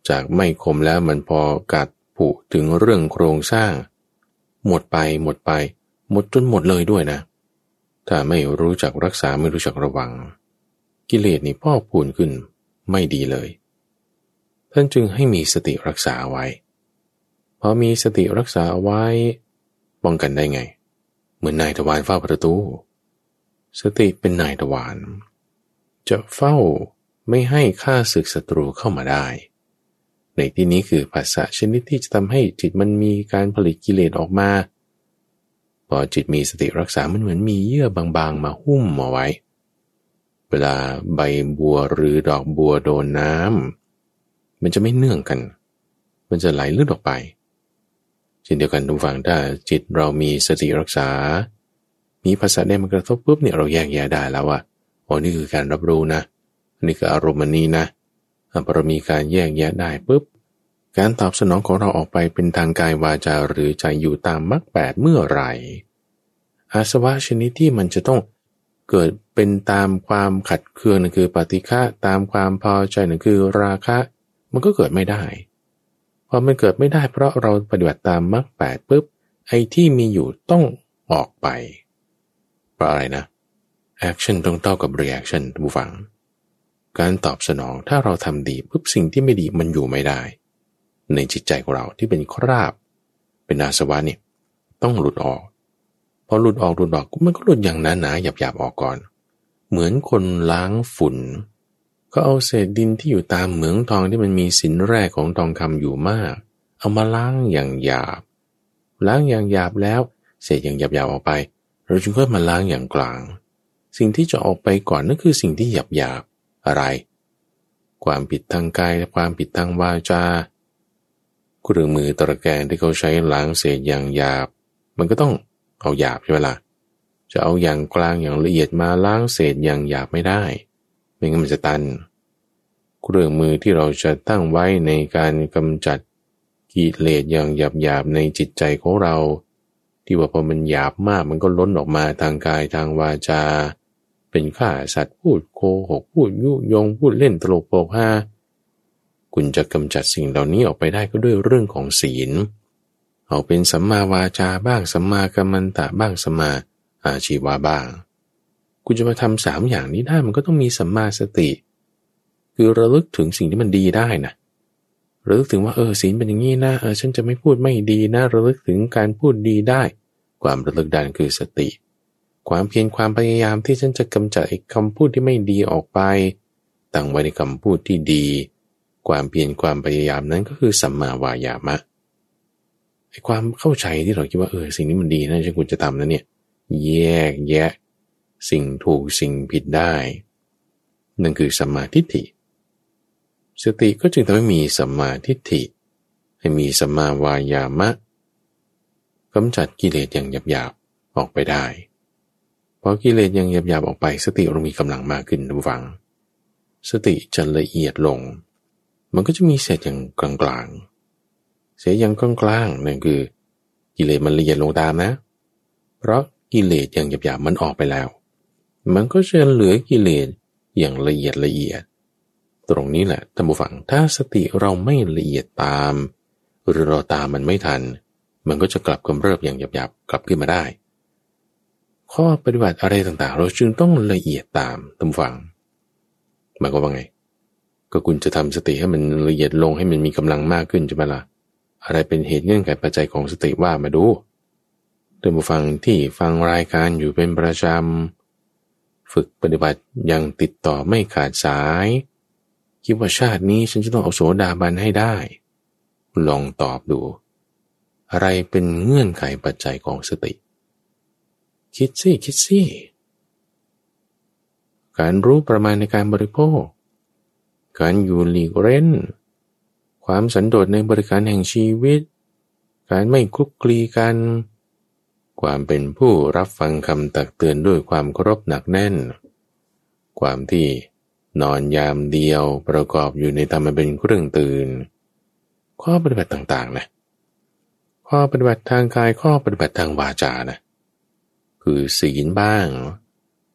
จากไม่คมแล้วมันพอกัดผุถึงเรื่องโครงสร้าง หมดไปหมดไป หมดจนหมดเลยด้วยนะ ถ้าไม่รู้จักรักษาไม่รู้จักระวัง กิเลสนี่พ่อพูนขึ้นไม่ดีเลย ท่านจึงให้มีสติรักษาไว้พอมีสติรักษาไว้ป้องกันได้ไง เหมือนนายทวารเฝ้าประตู สติเป็นนายทวารจะเฝ้าไม่ให้ข้าศึกศัตรูเข้ามาได้ ในที่นี้คือภาษาชนิดที่จะทำให้จิตมันมีการผลิตกิเลสออกมาพอจิตมีสติรักษามันเหมือนมีเยื่อบางๆ มาหุ้มมาไว้ เวลาใบบัวหรือดอกบัวโดนน้ำมันจะไม่เนื่องกัน มันจะไหลลื่นออกไป ช่นเดียวกันทุกฝั่งถ้าจิตเรามีสติรักษา มีภาษาได้มากระทบปุ๊บเนี่ยเราแยกแยะได้แล้วว่าโอ้นี่คือการรับรู้นะนี่คืออารมณ์นี้นะพอเรามีการแยกแยะได้ปุ๊บการตอบสนองของเราออกไปเป็นทางกายวาจาหรือใจอยู่ตามมรรคแปดเมื่อไหร่ อาสวะชนิดที่มันจะต้องเกิดเป็นตามความขัดเคืองนั่นคือปฏิฆะตามความพอใจนั่นคือราคะ มันก็เกิดไม่ได้ พอมันเกิดไม่ได้เพราะเราปฏิบัติตามมรรคแปดปุ๊บไอ้ที่มีอยู่ต้องออกไป เพราะอะไรนะ action ต้องเท่ากับ reaction ผู้ฟัง การตอบสนองถ้าเราทำดีปุ๊บสิ่งที่ไม่ดีมันอยู่ไม่ได้ ในจิตใจของเราที่เป็นคราบ เป็นอาสวะเนี่ยต้องหลุดออกพอหลุดออกหลุดออกมันก็หลุดอย่างหนาหนาหยาบหยาบออกก่อน เหมือนคนล้างฝุ่น ก็เอาเศษดินที่อยู่ตามเหมืองทองที่มันมีสินแร่ของทองคำอยู่มาก เอามาล้างอย่างหยาบ ล้างอย่างหยาบแล้วเศษอย่างหยาบหยาบออกไป เราจึงค่อยมาล้างอย่างกลาง สิ่งที่จะออกไปก่อนนั่นคือสิ่งที่หยาบหยาบอะไร ความผิดทางกายและความผิดทางวาจาเครื่องมือตะแกรงที่เขาใช้ล้างเศษอย่างหยาบ มันก็ต้องเอาหยาบใช่ไหมละ่ะจะเอาอย่างกลางอย่างละเอียดมาล้างเศษอย่างหยาบไม่ได้ ไม่งั้นมันจะตัน เครื่องมือที่เราจะตั้งไว้ในการกำจัดกิเลสอย่างหยาบหยาบในจิตใจของเรา ที่ว่าพอมันหยาบมากมันก็ล้นออกมาทางกายทางวาจา เป็นข้าสัตว์พูดโกหกพูดยุยงพูดเล่นตลกโปกฮาคุณจะกำจัดสิ่งเหล่านี้ออกไปได้ก็ด้วยเรื่องของศีล เอาเป็นสัมมาวาจาบ้างสัมมากัมมันตะบ้างสัมมาอาชีวะบ้าง คุณจะมาทำสามอย่างนี้ได้มันก็ต้องมีสัมมาสติ คือระลึกถึงสิ่งที่มันดีได้นะระลึกถึงว่าเออศีลเป็นอย่างนี้นะเออฉันจะไม่พูดไม่ดีนะระลึกถึงการพูดดีได้ ความระลึกได้คือสติ ความเพียรความพยายามที่ฉันจะกำจัดคำพูดที่ไม่ดีออกไปตั้งไว้ในคำพูดที่ดี ความเพียรความพยายามนั้นก็คือสัมมาวายามะไอ้ความเข้าใจที่เราคิดว่าเออสิ่งนี้มันดีนะฉันควรจะทำนะเนี่ย แยกแยะ สิ่งถูกสิ่งผิดได้ นั่นคือสัมมาทิฏฐิ สติก็จึงทำให้มีสัมมาทิฏฐิ ให้มีสัมมาวายามะกำจัดกิเลสอย่างหยาบๆออกไปได้พอกิเลสอย่างหยาบๆออกไป สติเรามีกำลังมากขึ้นทุกฝัง สติจะละเอียดลง มันก็จะมีเศษอย่างกลางๆเศษอย่างกลางๆนั่นคือ กิเลสมันละเอียดลงตามนะ เพราะกิเลสอย่างหยาบๆมันออกไปแล้ว มันก็จะเหลือกิเลสอย่างละเอียดละเอียด ตรงนี้แหละท่านผู้ฟังถ้าสติเราไม่ละเอียดตาม หรือเราตามมันไม่ทัน มันก็จะกลับกำเริบอย่างหยาบๆกลับขึ้นมาได้ ข้อปฏิบัติอะไรต่างๆ เราจึงต้องละเอียดตามท่านฟังหมายความว่าไง ก็คุณจะทำสติให้มันละเอียดลงให้มันมีกำลังมากขึ้นใช่ไหมละ่ะอะไรเป็นเหตุเงื่อนไขปัจจัยของสติว่ามาดูเดินผู้ฟังที่ฟังรายการอยู่เป็นประจำ ฝึกปฏิบัติยังติดต่อไม่ขาดสาย คิดว่าชาตินี้ฉันจะต้องเอาโสดาบันให้ได้ ลองตอบดู อะไรเป็นเงื่อนไขปัจจัยของสติ คิดสิคิดสิการรู้ประมาณในการบริโภค การอยู่หลีกเร้น ความสันโดษในบริการแห่งชีวิต การไม่คลุกคลีกัน ความเป็นผู้รับฟังคำตักเตือนด้วยความเคารพหนักแน่น ความที่นอนยามเดียวประกอบอยู่ในธรรมเป็นเครื่องตื่น ข้อปฏิบัติต่างๆนะข้อปฏิบัติทางกายข้อปฏิบัติทางวาจานะคือศีลบ้าง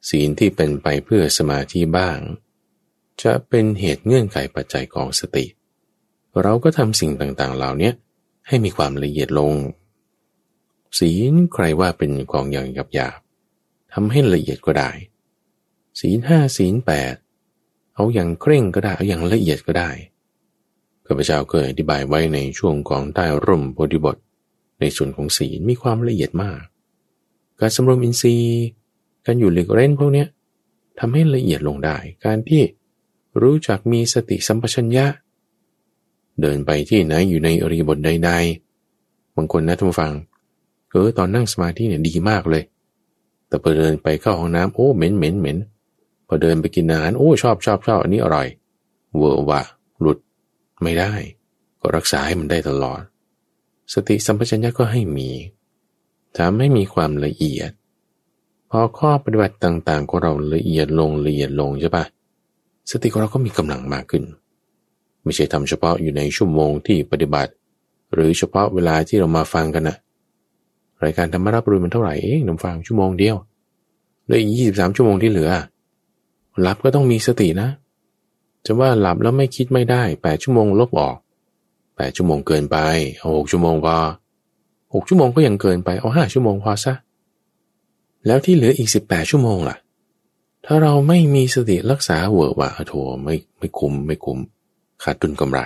ศีลที่เป็นไปเพื่อสมาธิบ้าง จะเป็นเหตุเงื่อนไขปัจจัยของสติ เราก็ทำสิ่งต่างๆเหล่านี้ให้มีความละเอียดลง ศีลใครว่าเป็นของอย่างหยาบหยาบทำให้ละเอียดก็ได้ ศีลห้าศีลแปดเอาอย่างเคร่งก็ได้เอาอย่างละเอียดก็ได้ข้าพเจ้าเคยอธิบายไว้ในช่วงของใต้ร่มโพธิบท ในส่วนของศีลมีความละเอียดมาก การสำรวมอินทรีย์ การอยู่หลีกเล่นพวกนี้ทำให้ละเอียดลงได้ การที่รู้จักมีสติสัมปชัญญะ เดินไปที่ไหนอยู่ในอริบทใดๆบางคนนะท่านฟัง เออตอนนั่งสมาธิเนี่ยดีมากเลย แต่พอเดินไปเข้าห้องน้ำโอ้เหม็นเหม็นเหม็นพอเดินไปกินอาหารโอ้ชอบชอบชอบอันนี้อร่อย เวอร์วะหลุดไม่ได้ ก็รักษาให้มันได้ตลอด สติสัมปชัญญะก็ให้มีทำให้มีความละเอียด พอข้อปฏิบัติต่างๆของเราละเอียดลงละเอียดลงใช่ปะสติของเราก็มีกำลังมากขึ้น ไม่ใช่ทำเฉพาะอยู่ในชั่วโมงที่ปฏิบัติ หรือเฉพาะเวลาที่เรามาฟังกันนะ รายการธรรมรับรู้มันเท่าไหร่เองนำฟังชั่วโมงเดียวเลยอีกยี่สิบสามชั่วโมงที่เหลือ หลับก็ต้องมีสตินะ จะว่าหลับแล้วไม่คิดไม่ได้แปดชั่วโมงลบออกแปดชั่วโมงเกินไปเอาหกชั่วโมงพอหกชั่วโมงก็ยังเกินไปเอาห้าชั่วโมงพอซะแล้วที่เหลืออีกสิบแปดชั่วโมงล่ะ ถ้าเราไม่มีสติรักษาเวอร์ว่าโถไม่ไม่คุ้มไม่คุ้มขาดทุนกำไร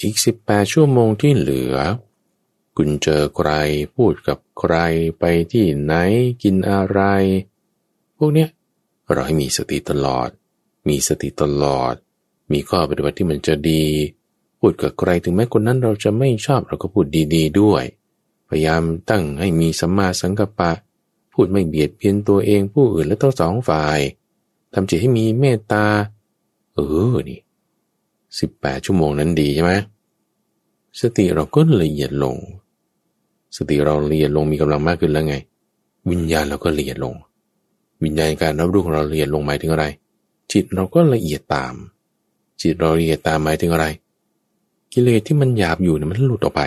อีกสิบแปดชั่วโมงที่เหลือ คุณเจอใครพูดกับใครไปที่ไหนกินอะไร พวกเนี้ยเราให้มีสติตลอด มีสติตลอด มีข้อปฏิบัติที่มันจะดี พูดกับใครถึงแม้คนนั้นเราจะไม่ชอบเราก็พูดดีๆด้วย พยายามตั้งให้มีสัมมาสังกัปปะ พูดไม่เบียดเบียนตัวเองผู้อื่นและทั้งสองฝ่ายทำจิตให้มีเมตตา เออนี่สิบแปดชั่วโมงนั้นดีใช่ไหมสติเราก็ละเอียดลง สติเราละเอียดลงมีกำลังมากขึ้นแล้วไง วิญญาณเราก็ละเอียดลง วิญญาณการรับรู้ของเราละเอียดลงหมายถึงอะไร จิตเราก็ละเอียดตาม จิตเราละเอียดตามหมายถึงอะไร กิเลสที่มันหยาบอยู่เนี่ยมันหลุดออกไป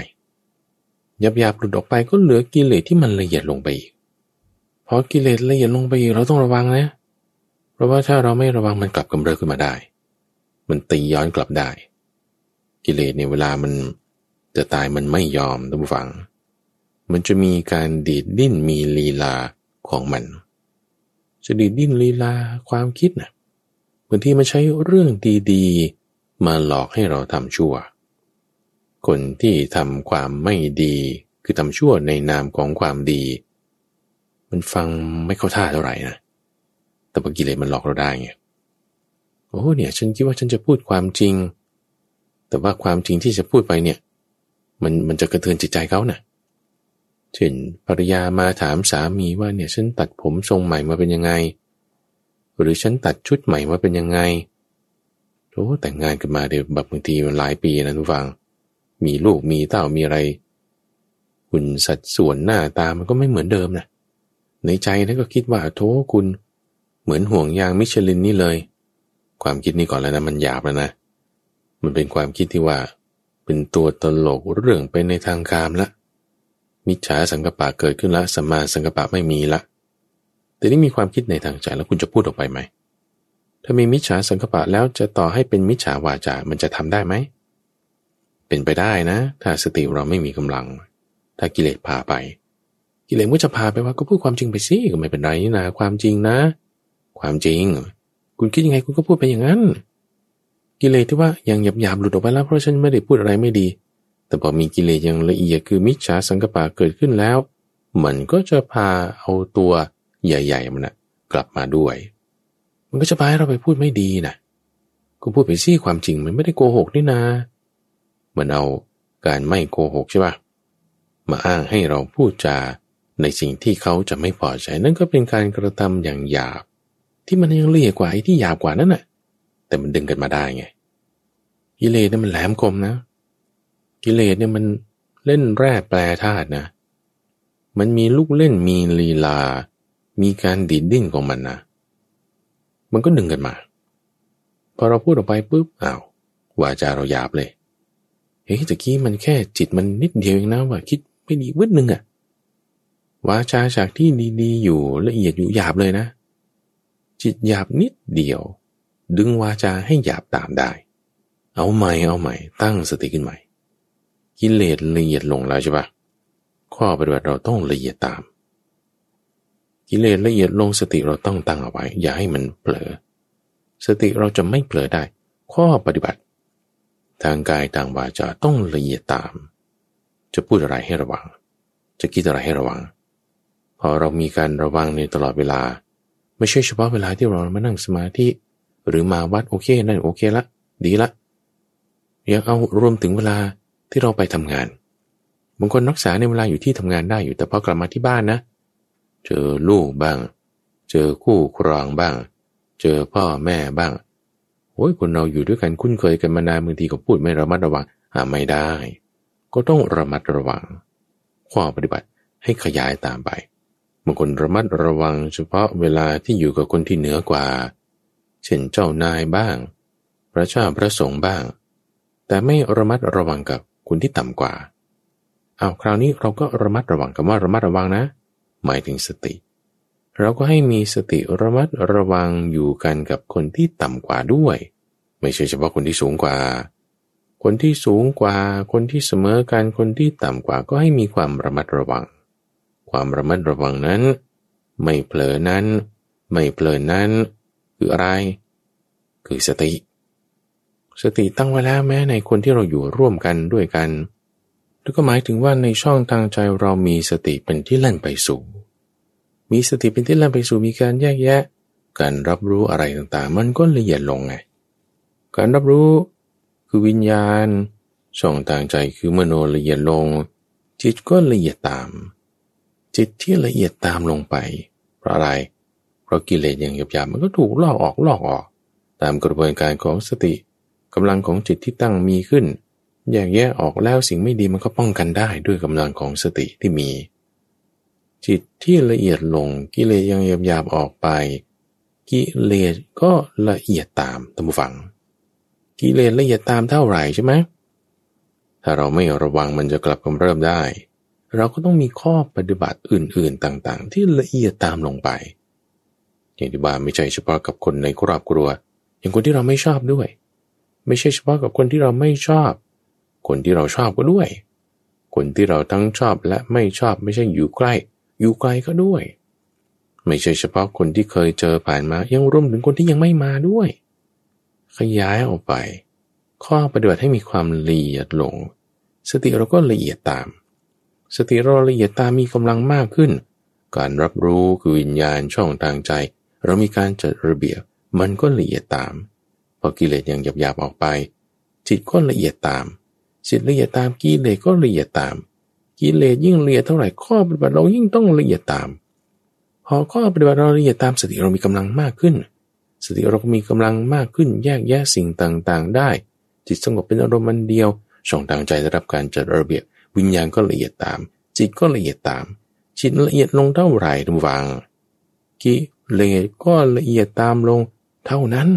หยาบหยาบหลุดออกไปก็เหลือกิเลสที่มันละเอียดลงไปอีกพอกิเลสละเอียดลงไปอีกเราต้องระวังนะ เพราะว่าถ้าเราไม่ระวังมันกลับกำเริบขึ้นมาได้ มันตีย้อนกลับได้ กิเลสเนี่ยเวลามันจะตายมันไม่ยอมท่านผู้ฟัง มันจะมีการดีดดิ้นมีลีลาของมันจะดีดดิ้นลีลาความคิดนะ่ะบางทีมันใช้เรื่องดีๆ มาหลอกให้เราทำชั่ว คนที่ทำความไม่ดีคือทำชั่วในนามของความดี มันฟังไม่เข้าท่าเท่าไหร่นะ แต่บางกิเลสมันหลอกเราได้ไงโอ้เนี่ย ฉันคิดว่าฉันจะพูดความจริง แต่ว่าความจริงที่จะพูดไปเนี่ย มันมันจะกระเทือนจิตใจเขานะ่ะ เช่นภรรยามาถามสามีว่าเนี่ยฉันตัดผมทรงใหม่มาเป็นยังไง หรือฉันตัดชุดใหม่มาเป็นยังไงโอ้แต่งงานกันมาเดี๋ยวแบบบางทีมันหลายปีนะทุกฟัง มีลูกมีเต้ามีอะไรคุณสัดส่วนหน้าตามันก็ไม่เหมือนเดิมนะในใจนั้นก็คิดว่าโธคุณเหมือนห่วงยางมิชลินนี่เลย ความคิดนี้ก่อนแล้วนะมันหยาบแล้วนะมันเป็นความคิดที่ว่า เป็นตัวตลกเรื่องไปในทางกามละ มิจฉาสังกปะเกิดขึ้นละสัมมาสังกปะไม่มีละ แต่นี่มีความคิดในทางใจแล้วคุณจะพูดออกไปไหม ถ้ามีมิจฉาสังกปะแล้วจะต่อให้เป็นมิจฉาวาจา มันจะทำได้ไหม เป็นไปได้นะ ถ้าสติเราไม่มีกำลัง ถ้ากิเลสพาไป กิเลสก็จะพาไปว่าก็พูดความจริงไปสิก็ไม่เป็นไรนี่นะความจริงนะ ความจริง คุณคิดยังไงคุณก็พูดไปอย่างนั้น กิเลสที่ว่ายังหยาบหยาบหลุดออกไปแล้วเพราะฉันไม่ได้พูดอะไรไม่ดี แต่พอมีกิเลสอย่างละเอียดคือมิจฉาสังกปะเกิดขึ้นแล้ว มันก็จะพาเอาตัวใหญ่ๆมันนะกลับมาด้วย มันก็จะพาให้เราไปพูดไม่ดีนะก็พูดไปซี่ความจริงมันไม่ได้โกหกนี่นาเหมือนเอาการไม่โกหกใช่ปะมาอ้างให้เราพูดจาในสิ่งที่เขาจะไม่พอใจนั่นก็เป็นการกระทำอย่างหยาบ ที่มันยังเอียกว่าไอ้ที่หยาบกว่านั้นน่ะ แต่มันดึงกันมาได้ไงกิเลสนี่ยมันแหลมคมนะ กิเลสเนี่ยมันเล่นแร่แปรธาตุนะ มันมีลูกเล่นมีลีลา มีการดิดดิ้นของมันนะ มันก็ดึงกันมา พอเราพูดออกไปปุ๊บอ้าววาจาเราหยาบเลย เฮ้ยตะกี้มันแค่จิตมันนิดเดียวเองนะว่าคิดไม่ดีวิดหนึ่งอะวาจาจากที่ดีๆ อยู่ละเอียดอยู่หยาบเลยนะ จิตหยาบนิดเดียว ดึงวาจาให้หยาบตามได้ เอาใหม่เอาใหม่ ตั้งสติขึ้นใหม่ กิเลสละเอียดลงแล้วใช่ปะข้อปฏิบัติเราต้องละเอียดตาม กิเลสละเอียดลงสติเราต้องตั้งเอาไว้ อย่าให้มันเผลอ สติเราจะไม่เผลอได้ ข้อปฏิบัติ ทางกายทางวาจาต้องละเอียดตาม จะพูดอะไรให้ระวัง จะคิดอะไรให้ระวัง พอเรามีการระวังในตลอดเวลา ไม่ใช่เฉพาะเวลาที่เรามานั่งสมาธิหรือมาวัดโอเคนั่นโอเคละ ดีละอยังเอารวมถึงเวลา ที่เราไปทำงาน บางคนรักษาในเวลาอยู่ที่ทำงานได้อยู่แต่พอกลับมาที่บ้านนะ เจอลูกบ้าง เจอคู่ครองบ้าง เจอพ่อแม่บ้างโอ้ยคนเราอยู่ด้วยกันคุ้นเคยกันมานานบางทีก็พูดไม่ระมัดระวังหาไม่ได้ ก็ต้องระมัดระวัง ข้อปฏิบัติให้ขยายตามไปบางคนระมัดระวังเฉพาะเวลาที่อยู่กับคนที่เหนือกว่า เช่นเจ้านายบ้าง พระเจ้าพระสงฆ์บ้าง แต่ไม่ระมัดระวังกับ คนที่ต่ำกว่า เอาคราวนี้เราก็ระมัดระวังกับว่าระมัดระวังนะ หมายถึงสติ เราก็ให้มีสติระมัดระวังอยู่กันกับคนที่ต่ำกว่าด้วย ไม่ใช่เฉพาะคนที่สูงกว่า คนที่สูงกว่า คนที่เสมอกันคนที่ต่ำกว่าก็ให้มีความระมัดระวัง ความระมัดระวังนั้น ไม่เผลอนั้น ไม่เผลอนั้น คืออะไร คือสติ สติตั้งไว้แล้วแม้ในคนที่เราอยู่ร่วมกันด้วยกัน แล้วก็หมายถึงว่าในช่องทางใจเรามีสติเป็นที่เล่นไปสู่ มีสติเป็นที่เล่นไปสู่มีการแยกแยะ การรับรู้อะไรต่างๆ มันก็ละเอียดลงไง การรับรู้คือวิญญาณ ช่องทางใจคือมโนละเอียดลง จิตก็ละเอียดตาม จิตที่ละเอียดตามลงไป เพราะอะไร เพราะกิเลสอย่างหยาบๆมันก็ถูกลอกออกลอกออก ตามกระบวนการของสติ กำลังของจิตที่ตั้งมีขึ้น แยกแยะออกแล้วสิ่งไม่ดีมันก็ป้องกันได้ด้วยกำลังของสติที่มี จิตที่ละเอียดลงกิเลสยังหยาบๆออกไป กิเลสก็ละเอียดตามตัมฟัง กิเลสละเอียดตามเท่าไหร่ใช่ไหมถ้าเราไม่ระวังมันจะกลับกำเริบได้ เราก็ต้องมีข้อปฏิบัติอื่นๆต่างๆ ที่ละเอียดตามลงไป อย่างที่ว่าไม่ใช่เฉพาะกับคนในครอบครัว อย่างคนที่เราไม่ชอบด้วย ไม่ใช่เฉพาะกับคนที่เราไม่ชอบ คนที่เราชอบก็ด้วย คนที่เราทั้งชอบและไม่ชอบไม่ใช่อยู่ใกล้ อยู่ไกลก็ด้วย ไม่ใช่เฉพาะคนที่เคยเจอผ่านมา ยังรวมถึงคนที่ยังไม่มาด้วย ขยายออกไป ข้อปฏิบัติให้มีความละเอียดลง สติเราก็ละเอียดตาม สติเราละเอียดตามมีกำลังมากขึ้น การรับรู้คือวิญญาณช่องทางใจ เรามีการจัดระเบียบมันก็ละเอียดตาม พอกิเลสยังหยาบๆออกไป จิตก็ละเอียดตาม จิตละเอียดตามกิเลสก็ละเอียดตาม กิเลสยิ่งละเอียดเท่าไหร่ข้อปฏิบัติเรายิ่งต้องละเอียดตาม พอข้อปฏิบัติเราละเอียดตามสติเรามีกำลังมากขึ้น สติเราก็มีกำลังมากขึ้น แยกแยะสิ่งต่างๆ ได้ จิตสงบเป็นอารมณ์มันเดียวช่องทางใจได้รับการจัดระเบียบวิญญาณก็ละเอียดตาม จิตก็ละเอียดตาม จิตละเอียดลงเท่าไหร่ทุกฝังกิเลสก็ละเอียดตามลงเท่านั้น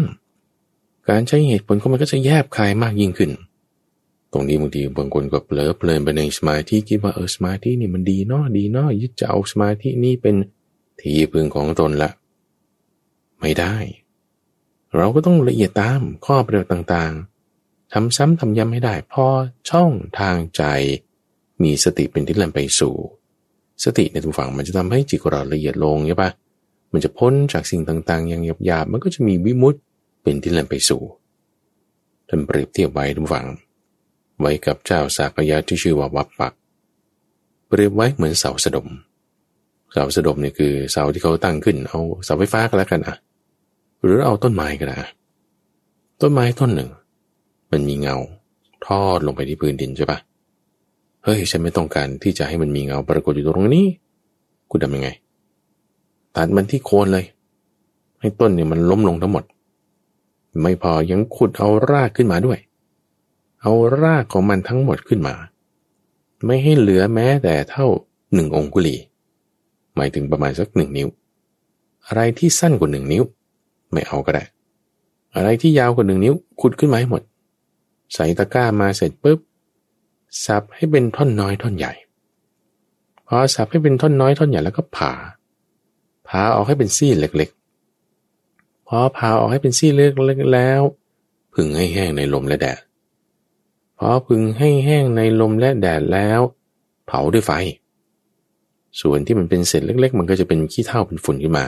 การใช้เหตุผลของมันก็จะแยบคายมากยิ่งขึ้น ตรงนี้บางทีบางคนก็เผลอเพลินไปในสมาธิคิดว่าเออสมาธินี่มันดีเนาะดีเนาะยึดจะเอาสมาธินี่เป็นที่พึงของตนละ ไม่ได้ เราก็ต้องละเอียดตามข้อปฏิบัติต่างๆทำซ้ำทำย้ำให้ได้ พอช่องทางใจ มีสติเป็นที่เลื่อนไปสู่ สติในทุกฝั่งมันจะทำให้จิตเราละเอียดลงใช่ปะมันจะพ้นจากสิ่งต่างๆ อย่างหยาบๆมันก็จะมีวิมุตต์ เป็นที่เลื่อนไปสู่ท่านเปรียบเทียบไว้ทุกฝั่งไว้กับเจ้าสากยะที่ชื่อว่าวับปัก เปรียบไว้เหมือนเสาสะดม เสาสะดมเนี่ยคือเสาที่เขาตั้งขึ้น เอาเสาไฟฟ้าก็แล้วกันอะหรือเอาต้นไม้ก็ได้ต้นไม้ต้นหนึ่ง มันมีเงา ทอดลงไปที่พื้นดินใช่ปะเฮ้ยฉันไม่ต้องการที่จะให้มันมีเงาปรากฏอยู่ตรงนี้กูทำยังไงตัดมันที่โคนเลย ให้ต้นเนี่ยมันล้มลงทั้งหมด ไม่พอยังขุดเอารากขึ้นมาด้วย เอารากของมันทั้งหมดขึ้นมา ไม่ให้เหลือแม้แต่เท่าหนึ่งองคุลี หมายถึงประมาณสักหนึ่งนิ้ว อะไรที่สั้นกว่าหนึ่งนิ้ว ไม่เอาก็ได้ อะไรที่ยาวกว่าหนึ่งนิ้ว ขุดขึ้นมาให้หมด ใส่ตะกร้ามาเสร็จปุ๊บสับให้เป็นท่อนน้อยท่อนใหญ่พอสับให้เป็นท่อนน้อยท่อนใหญ่แล้วก็ผ่าผ่าออกให้เป็นซี่เล็กๆ พอผ่าออกให้เป็นซี่เล็กๆแล้ว พึงให้แห้งในลมและแดด พอพึงให้แห้งในลมและแดดแล้ว เผาด้วยไฟ ส่วนที่มันเป็นเศษเล็ก ๆ มันก็จะเป็นขี้เถ้าเป็นฝุ่นขึ้นมา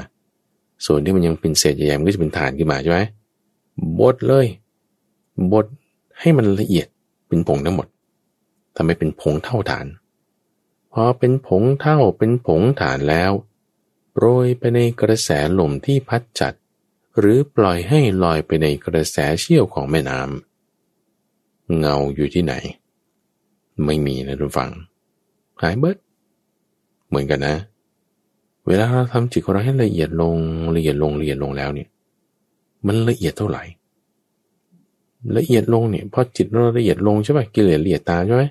ส่วนที่มันยังเป็นเศษใหญ่ๆมันก็จะเป็นฐานขึ้นมาใช่ไหมบดเลย บดให้มันละเอียดเป็นผงทั้งหมดทำให้เป็นผงเท่าฐาน พอเป็นผงเท่าเป็นผงฐานแล้วโปรยไปในกระแสลมที่พัดจัด หรือปล่อยให้ลอยไปในกระแสเชี่ยวของแม่น้ำเงาอยู่ที่ไหน ไม่มีนะทุกฝังหายเบิด เหมือนกันนะ เวลาเราทำจิตของเราให้ละเอียดลงละเอียดลงละเอียดลงแล้วเนี่ย มันละเอียดเท่าไหร่ละเอียดลงเนี่ยพอจิตเราละเอียดลงใช่ไหมกิเลสละเอียดตามใช่ไหม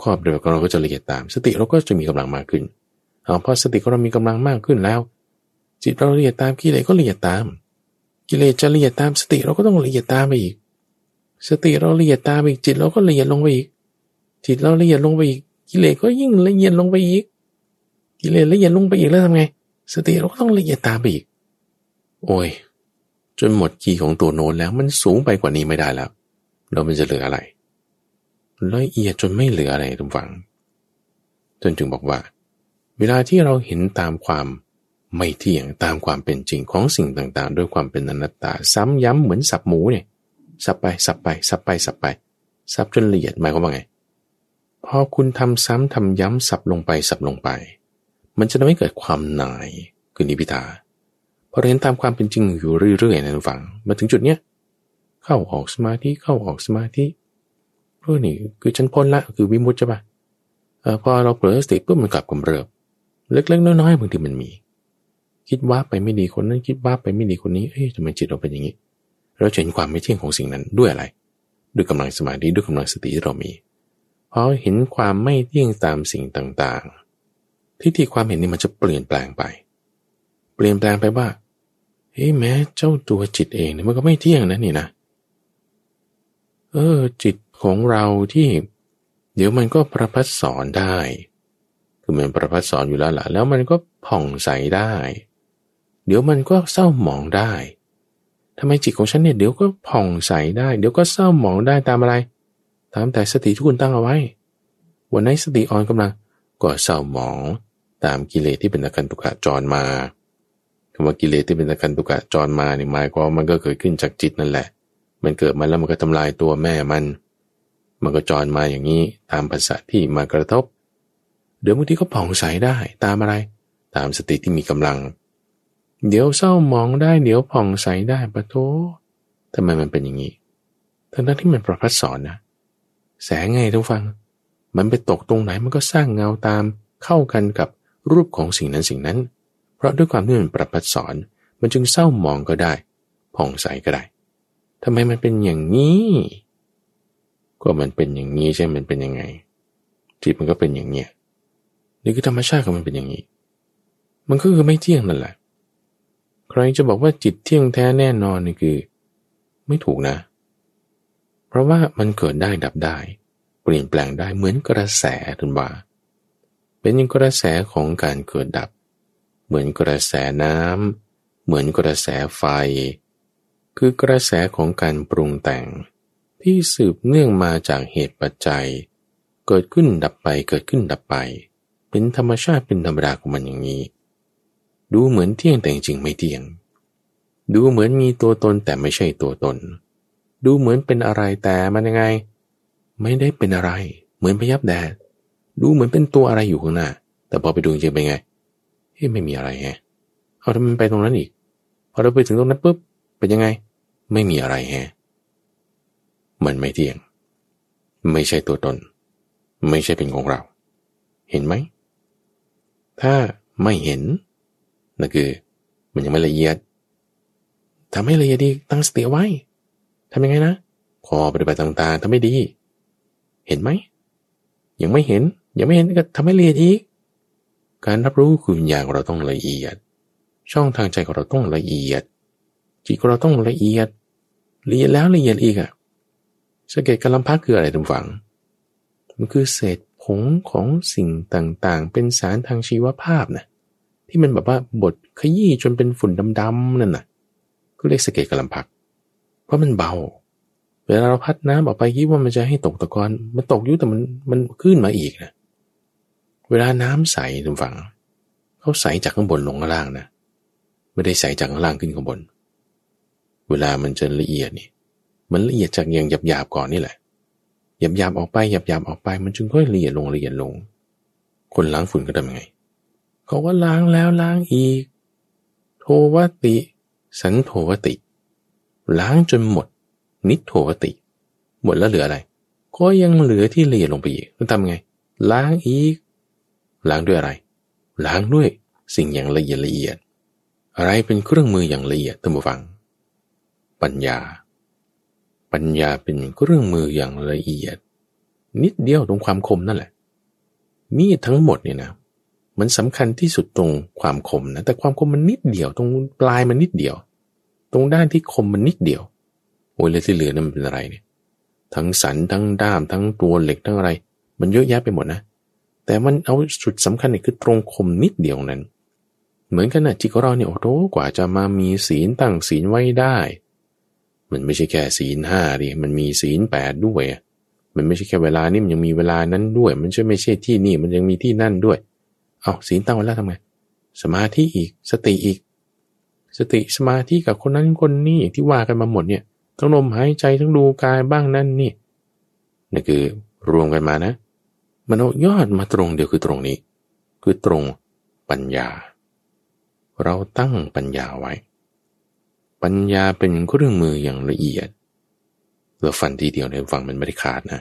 ครอบเดียวกันเราก็จะละเอียดตาม สติเราก็จะมีกำลังมากขึ้นเอาพอสติของเรามีกำลังมากขึ้นแล้ว จิตเราละเอียดตามกิเลสก็ละเอียดตาม กิเลสจะละเอียดตามสติเราก็ต้องละเอียดตามไปอีก สติเราละเอียดตามอีกจิตเราก็ละเอียดลงไปอีก จิตเราละเอียดลงไปอีก กิเลสก็ยิ่งละเอียดลงไปอีก กิเลสละเอียดลงไปอีกแล้วทำไง สติเราก็ต้องละเอียดตามไปอีก โอ้ย จนหมดกีของตัวโน้นแล้วมันสูงไปกว่านี้ไม่ได้แล้วแล้วมันจะเหลืออะไรละเอียดจนไม่เหลืออะไรทุกฝัง จนจึงบอกว่า เวลาที่เราเห็นตามความ ไม่เที่ยงตามความเป็นจริงของสิ่งต่างๆ ด้วยความเป็นอนัตตา ซ้ำย้ำเหมือนสับหมูเนี่ยสับไปสับไปสับไปสับไปสับจนละเอียดหมายความว่าไงพอคุณทำซ้ำทำย้ำสับลงไปสับลงไป มันจะทำให้เกิดความหน่ายคือนิพิทาพอเห็นตามความเป็นจริงอยู่เรื่อยๆนะทุกฝังมาถึงจุดเนี้ยเข้าออกสมาธิเข้าออกสมาธิเพื่อนี่คือฉันพ้นละคือวิมุตใช่ปะพอเราเผลอสติปุ๊บมันกลับกำเริบเล็กๆน้อยๆบางทีมันมี คิดว่าไปไม่ดีคนนั้นคิดว่าไปไม่ดีคนนี้เฮ้ยทำไมจิตเราเป็นอย่างนี้ เราเห็นความไม่เที่ยงของสิ่งนั้นด้วยอะไร ด้วยกำลังสมาธิด้วยกำลังสติที่เรามีพอเห็นความไม่เที่ยงตามสิ่งต่างๆ ทิฏฐิความเห็นนี่มันจะเปลี่ยนแปลงไป เปลี่ยนแปลงไปว่าเฮ้ยแม้เจ้าตัวจิตเองเนี่ยมันก็ไม่เที่ยงนะนี่นะ เออ จิตของเราที่ เดี๋ยวมันก็ประพัดสอนได้ คือมันประพัดสอนอยู่แล้วล่ะ แล้วมันก็ผ่องใสได้ เดี๋ยวมันก็เศร้าหมองได้ทำไมจิตของฉันเนี่ยเดี๋ยวก็ผ่องใสได้ เดี๋ยวก็เศร้าหมองได้ตามอะไร ตามแต่สติที่คุณตั้งเอาไว้ วันไหนสติอ่อนกำลังก็เศร้าหมองตามกิเลสที่เป็นอาการตุกะจรมาคำว่ากิเลสที่เป็นอาการตุกะจรมาเนี่ยหมายความมันก็เกิดขึ้นจากจิตนั่นแหละ มันเกิดมาแล้วมันก็ทำลายตัวแม่มัน มันก็จรมาอย่างนี้ตามภาษาที่มากระทบ เดี๋ยวบางทีก็ผ่องใสได้ตามอะไร ตามสติที่มีกำลัง เดี๋ยวเศร้ามองได้ เดี๋ยวผ่องใสได้ปะโถทำไมมันเป็นอย่างนี้ทั้งนั้นที่มันประพัดสอนนะ แสงไงทุกฟัง มันไปตกตรงไหนมันก็สร้างเงาตามเข้ากันกับรูปของสิ่งนั้นสิ่งนั้น เพราะด้วยความที่มันประพัดสอน มันจึงเศร้ามองก็ได้ ผ่องใสก็ได้ทำไมมันเป็นอย่างนี้ ก็มันเป็นอย่างนี้ใช่ มันเป็นยังไง จิตมันก็เป็นอย่างเนี้ยนี่คือธรรมชาติของมันเป็นอย่างนี้ มันก็คือไม่เที่ยงนั่นแหละ ใครจะบอกว่าจิตเที่ยงแท้แน่นอนนี่คือ ไม่ถูกนะ เพราะว่ามันเกิดได้ดับได้ เปลี่ยนแปลงได้เหมือนกระแสทุนว่า เป็นยังกระแสของการเกิดดับ เหมือนกระแสน้ำเหมือนกระแสไฟ คือกระแสของการปรุงแต่ง ที่สืบเนื่องมาจากเหตุปัจจัย เกิดขึ้นดับไปเกิดขึ้นดับไป เป็นธรรมชาติเป็นธรรมดาของมันอย่างนี้ ดูเหมือนเที่ยงแต่จริงไม่เที่ยง ดูเหมือนมีตัวตนแต่ไม่ใช่ตัวตน ดูเหมือนเป็นอะไรแต่มันยังไง ไม่ได้เป็นอะไร เหมือนพยับแดด ดูเหมือนเป็นตัวอะไรอยู่ข้างหน้า แต่พอไปดูจริงเป็นไงเฮ้ไม่มีอะไรแฮเอาทำไมไปตรงนั้นอีก พอเราไปถึงตรงนั้นปุ๊บเป็นยังไง ไม่มีอะไรแฮมันไม่เที่ยง ไม่ใช่ตัวตน ไม่ใช่เป็นของเรา เห็นไหม ถ้าไม่เห็น นั่นคือ มันยังไม่ละเอียดทำให้ละเอียดดีตั้งสติไว้ทำยังไงนะพอปฏิบัติต่างๆทำไม่ดี เห็นไหม ยังไม่เห็น ยังไม่เห็นก็ทำให้ละเอียดอีก การรับรู้คือวิญญาณของเราต้องละเอียด ช่องทางใจของเราต้องละเอียด จิตของเราต้องละเอียดละเอียดแล้วละเอียดอีกอะสเกตกำลังพักคืออะไรทุกฝัง มันคือเศษผงของสิ่งต่างๆ เป็นสารทางชีวภาพนะ ที่มันแบบว่าบดขยี้จนเป็นฝุ่นดำๆนั่นน่ะก็เรียกสเก็ตกำลังพัก เพราะมันเบา เวลาเราพัดน้ำออกไปคิดว่ามันจะให้ตกตะกอนมันตกยุ่แต่มันมันขึ้นมาอีกนะเวลาน้ำใสทุกฝั่งเขาใสจากข้างบนลงข้างล่างนะไม่ได้ใสจากข้างล่างขึ้นข้างบน เวลามันจะละเอียดนี่มันละเอียดจากอย่างหยาบๆก่อนนี่แหละหยาบๆออกไปหยาบๆออกไป มันจึงค่อยละเอียดลงละเอียดลง คนล้างฝุ่นก็ทำยังไง เขาว่าล้างแล้วล้างอีก โทวติ สันโทวติ ล้างจนหมด นิโทวติ หมดแล้วเหลืออะไร ก็ยังเหลือที่ละเอียดลงไปอีกต้องทำไง ล้างอีก ล้างด้วยอะไร ล้างด้วยสิ่งอย่างละเอียดละเอียด อะไรเป็นเครื่องมืออย่างละเอียดท่านผู้ฟัง ปัญญา ปัญญาเป็นเครื่องมืออย่างละเอียด นิดเดียวตรงความคมนั่นแหละมีดทั้งหมดเนี่ยนะ มันสำคัญที่สุดตรงความคมนะแต่ความคมมันนิดเดียว ตรงปลายมันนิดเดียว ตรงด้านที่คมมันนิดเดียวโอ้ยแล้วที่เหลือนั่นมันเป็นอะไรเนี่ย ทั้งสันทั้งด้ามทั้งตัวเหล็กทั้งอะไร มันเยอะแยะไปหมดนะ แต่มันเอาจุดสำคัญเนี่ยคือตรงคมนิดเดียวนั้น เหมือนกันนะจิตของเราเนี่ยโอ้โหกว่าจะมามีศีลตั้งศีลไว้ได้ มันไม่ใช่แค่ศีลห้าดิมันมีศีลแปดด้วยมันไม่ใช่แค่เวลานี่มันยังมีเวลานั้นด้วย มันจะไม่ใช่ที่นี่มันยังมีที่นั่นด้วย เอาศีลตั้งไว้แล้วทำไงสมาธิอีกสติอีก สติสมาธิกับคนนั้นคนนี้ที่ว่ากันมาหมดเนี่ยทั้งลมหายใจทั้งดูกายบ้างนั่นนี่นี่คือรวมกันมานะมันเอายอดมาตรงเดียวคือตรงนี้ คือตรงปัญญา เราตั้งปัญญาไว้ ปัญญาเป็นเครื่องมืออย่างละเอียดเราฟันทีเดียวในฟังมันไม่ได้ขาดนะ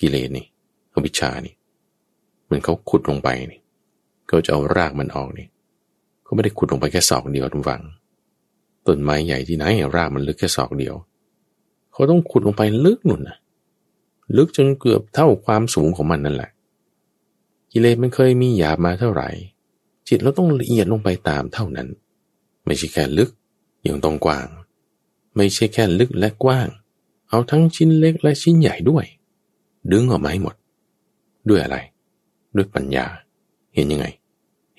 กิเลสนี่อวิชชานี่มันเขาขุดลงไปนี่ เขาจะเอารากมันออกนี่เขาไม่ได้ขุดลงไปแค่ศอกเดียวทุกฝังต้นไม้ใหญ่ที่ไหนรากมันลึกแค่ศอกเดียว เขาต้องขุดลงไปลึกหนุนนะลึกจนเกือบเท่าความสูงของมันนั่นแหละ กิเลสมันเคยมีหยาบมาเท่าไหร่ จิตเราต้องละเอียดลงไปตามเท่านั้น ไม่ใช่แค่ลึกยังต้องกว้าง ไม่ใช่แค่ลึกและกว้าง เอาทั้งชิ้นเล็กและชิ้นใหญ่ด้วย ดึงออกมาให้หมด ด้วยอะไร ด้วยปัญญา เห็นยังไง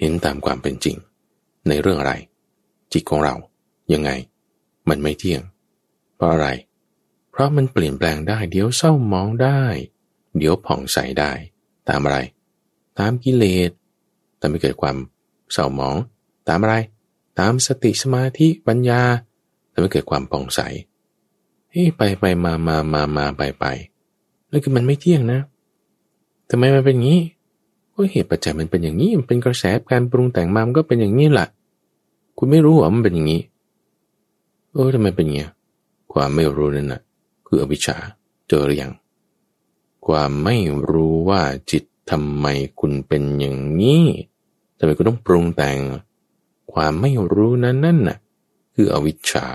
เห็นตามความเป็นจริง ในเรื่องอะไร จิตของเรา ยังไง มันไม่เที่ยง เพราะอะไร เพราะมันเปลี่ยนแปลงได้ เดี๋ยวเศร้ามองได้ เดี๋ยวผ่องใสได้ ตามอะไร ตามกิเลสแต่ไม่เกิดความเศร้ามอง ตามอะไร ตามสติสมาธิปัญญาแต่ไม่เกิดความผ่องใสเฮ้ไปไปมามามามาไปไปแล้วคือมันไม่เที่ยงนะทำไมมันเป็นอย่างนี้ ก็เหตุปัจจัยมันเป็นอย่างนี้ มันเป็นกระแสการปรุงแต่งมามันก็เป็นอย่างนี้แหละ คุณไม่รู้หรอมันเป็นอย่างนี้ เออทำไมเป็นอย่างนี้ความไม่รู้นั่นน่ะ คืออวิชชาเจอหรือยัง ความไม่รู้ว่าจิตทำไมคุณเป็นอย่างนี้ทำไมคุณต้องปรุงแต่ง ความไม่รู้นั้นนั่นน่ะ คืออวิชชา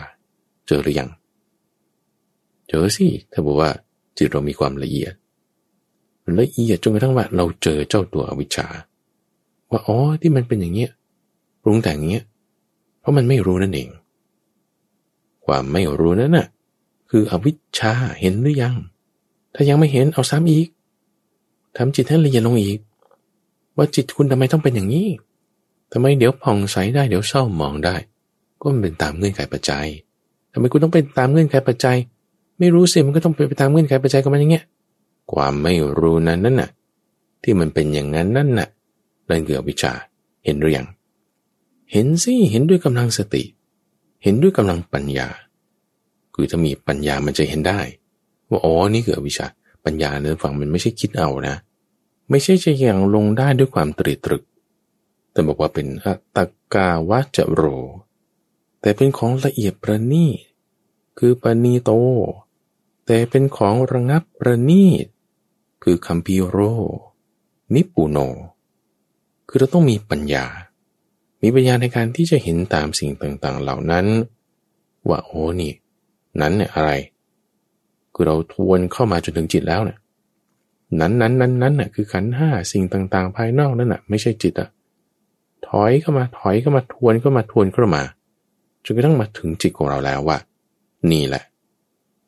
เจอหรือยัง เจอสิถ้าบอกว่าจิตเรามีความละเอียด ละเอียดจนกระทั่งว่าเราเจอเจ้าตัวอวิชชา ว่าอ๋อที่มันเป็นอย่างเงี้ยปรุงแต่งอย่างเงี้ย เพราะมันไม่รู้นั่นเอง ความไม่รู้นั่นน่ะคืออวิชชาเห็นหรือยัง ถ้ายังไม่เห็นเอาซ้ำอีกทำจิตให้ละเอียดลงอีก ว่าจิตคุณทำไมต้องเป็นอย่างนี้ทำไมเดี๋ยวผ่องใสได้เดี๋ยวเศร้ามองได้ ก็มันเป็นตามเงื่อนไขปัจจัยทำไมคุณต้องเป็นตามเงื่อนไขปัจจัย ไม่รู้สิมันก็ต้องเป็นไปตามเงื่อนไขปัจจัยก็มันอย่างเงี้ย ความไม่รู้นั้นนั่นน่ะ ที่มันเป็นอย่างนั้นนั่นน่ะนั่นคืออวิชชาเห็นหรือยังเห็นสิเห็นด้วยกำลังสติ เห็นด้วยกำลังปัญญา คือถ้ามีปัญญามันจะเห็นได้ ว่าอ๋อนี่คืออวิชชาปัญญาเนื้อฝั่งมันไม่ใช่คิดเอานะ ไม่ใช่จะอย่างลงได้ด้วยความตรีตรึก แต่บอกว่าเป็นอัตกาวะจะโร แต่เป็นของละเอียดประณีตคือปณีโต แต่เป็นของระงับประณีต คือคัมพีโร นิปูโน คือเราต้องมีปัญญา มีปัญญาในการที่จะเห็นตามสิ่งต่างๆ เหล่านั้น ว่าโอ้นี่ นั้นเนี่ยอะไร คือเราทวนเข้ามาจนถึงจิตแล้วเนี่ยนั้นนั้นนั้นนั้นน่ะคือขันห้าสิ่งต่างๆ ภายนอกนั่นน่ะไม่ใช่จิตอะถอยเข้ามาถอยเข้ามาทวนเข้ามาทวนเข้ามาจนกระทั่งมาถึงจิตของเราแล้วว่า นี่แหละ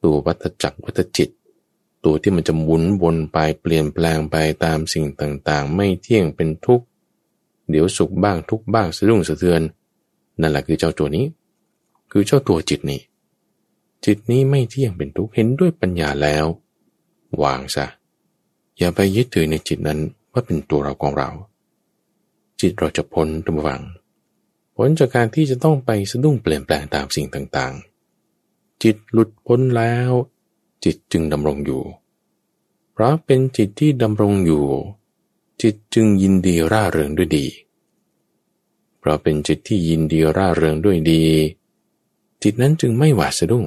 ตัววัตจักรวัตจิต ตัวที่มันจะหมุนวนไปเปลี่ยนแปลงไปตามสิ่งต่างๆ ไม่เที่ยงเป็นทุกข์ เดี๋ยวสุขบ้างทุกบ้างสะดุ้งสะเทือน นั่นแหละคือเจ้าตัวนี้ คือเจ้าตัวจิตนี้จิตนี้ไม่เที่ยงเป็นทุกข์เห็นด้วยปัญญาแล้ววางซะอย่าไปยึดถือในจิตนั้นว่าเป็นตัวเราของเรา จิตเราจะพ้นทุกฝังพ้นจากการที่จะต้องไปสะดุ้งเปลี่ยนแปลงตามสิ่งต่างๆ จิตหลุดพ้นแล้ว จิตจึงดำรงอยู่ เพราะเป็นจิตที่ดำรงอยู่ จิตจึงยินดีร่าเริงด้วยดี เพราะเป็นจิตที่ยินดีร่าเริงด้วยดี จิตนั้นจึงไม่หวาดสะดุ้ง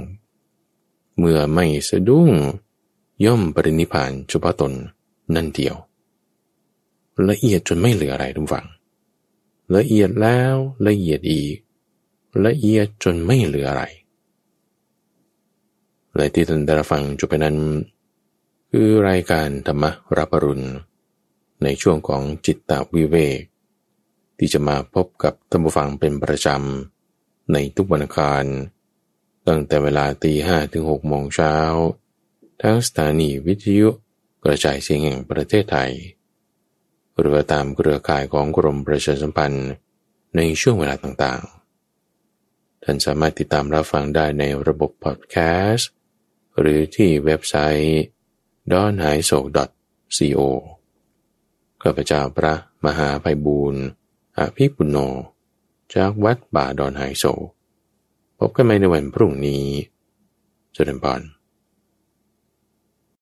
เมื่อไม่สะดุ้ง ย่อมปรินิพานเฉพาะตนนั่นเดียว ละเอียดจนไม่เหลืออะไรทุกฝัง ละเอียดแล้วละเอียดอีก ละเอียดจนไม่เหลืออะไร และที่ท่านได้ฟังจบไปนั้น คือรายการธรรมรับปรุณ ในช่วงของจิตตวิเวก ที่จะมาพบกับท่านผู้ฟังเป็นประจำ ในทุกวันอังคาร ตั้งแต่เวลาตีห้ถึงหกโมงเช้าทั้งสถานีวิทยุกระจายเสียงแห่งประเทศไทย หรือตามเครือข่ายของกรมประชาสัมพันธ์ ในช่วงเวลาต่างๆ ท่านสามารถติดตามรับฟังได้ในระบบพอดแคสต์ หรือที่เว็บไซต์ d o n h a i s o co ข้าพเจ้าพระมหาไพบูรณ์อภิปุโน จากวัดบ่าดอนไฮโซพบกันใหม่ในวันพรุ่งนี้จุดนพร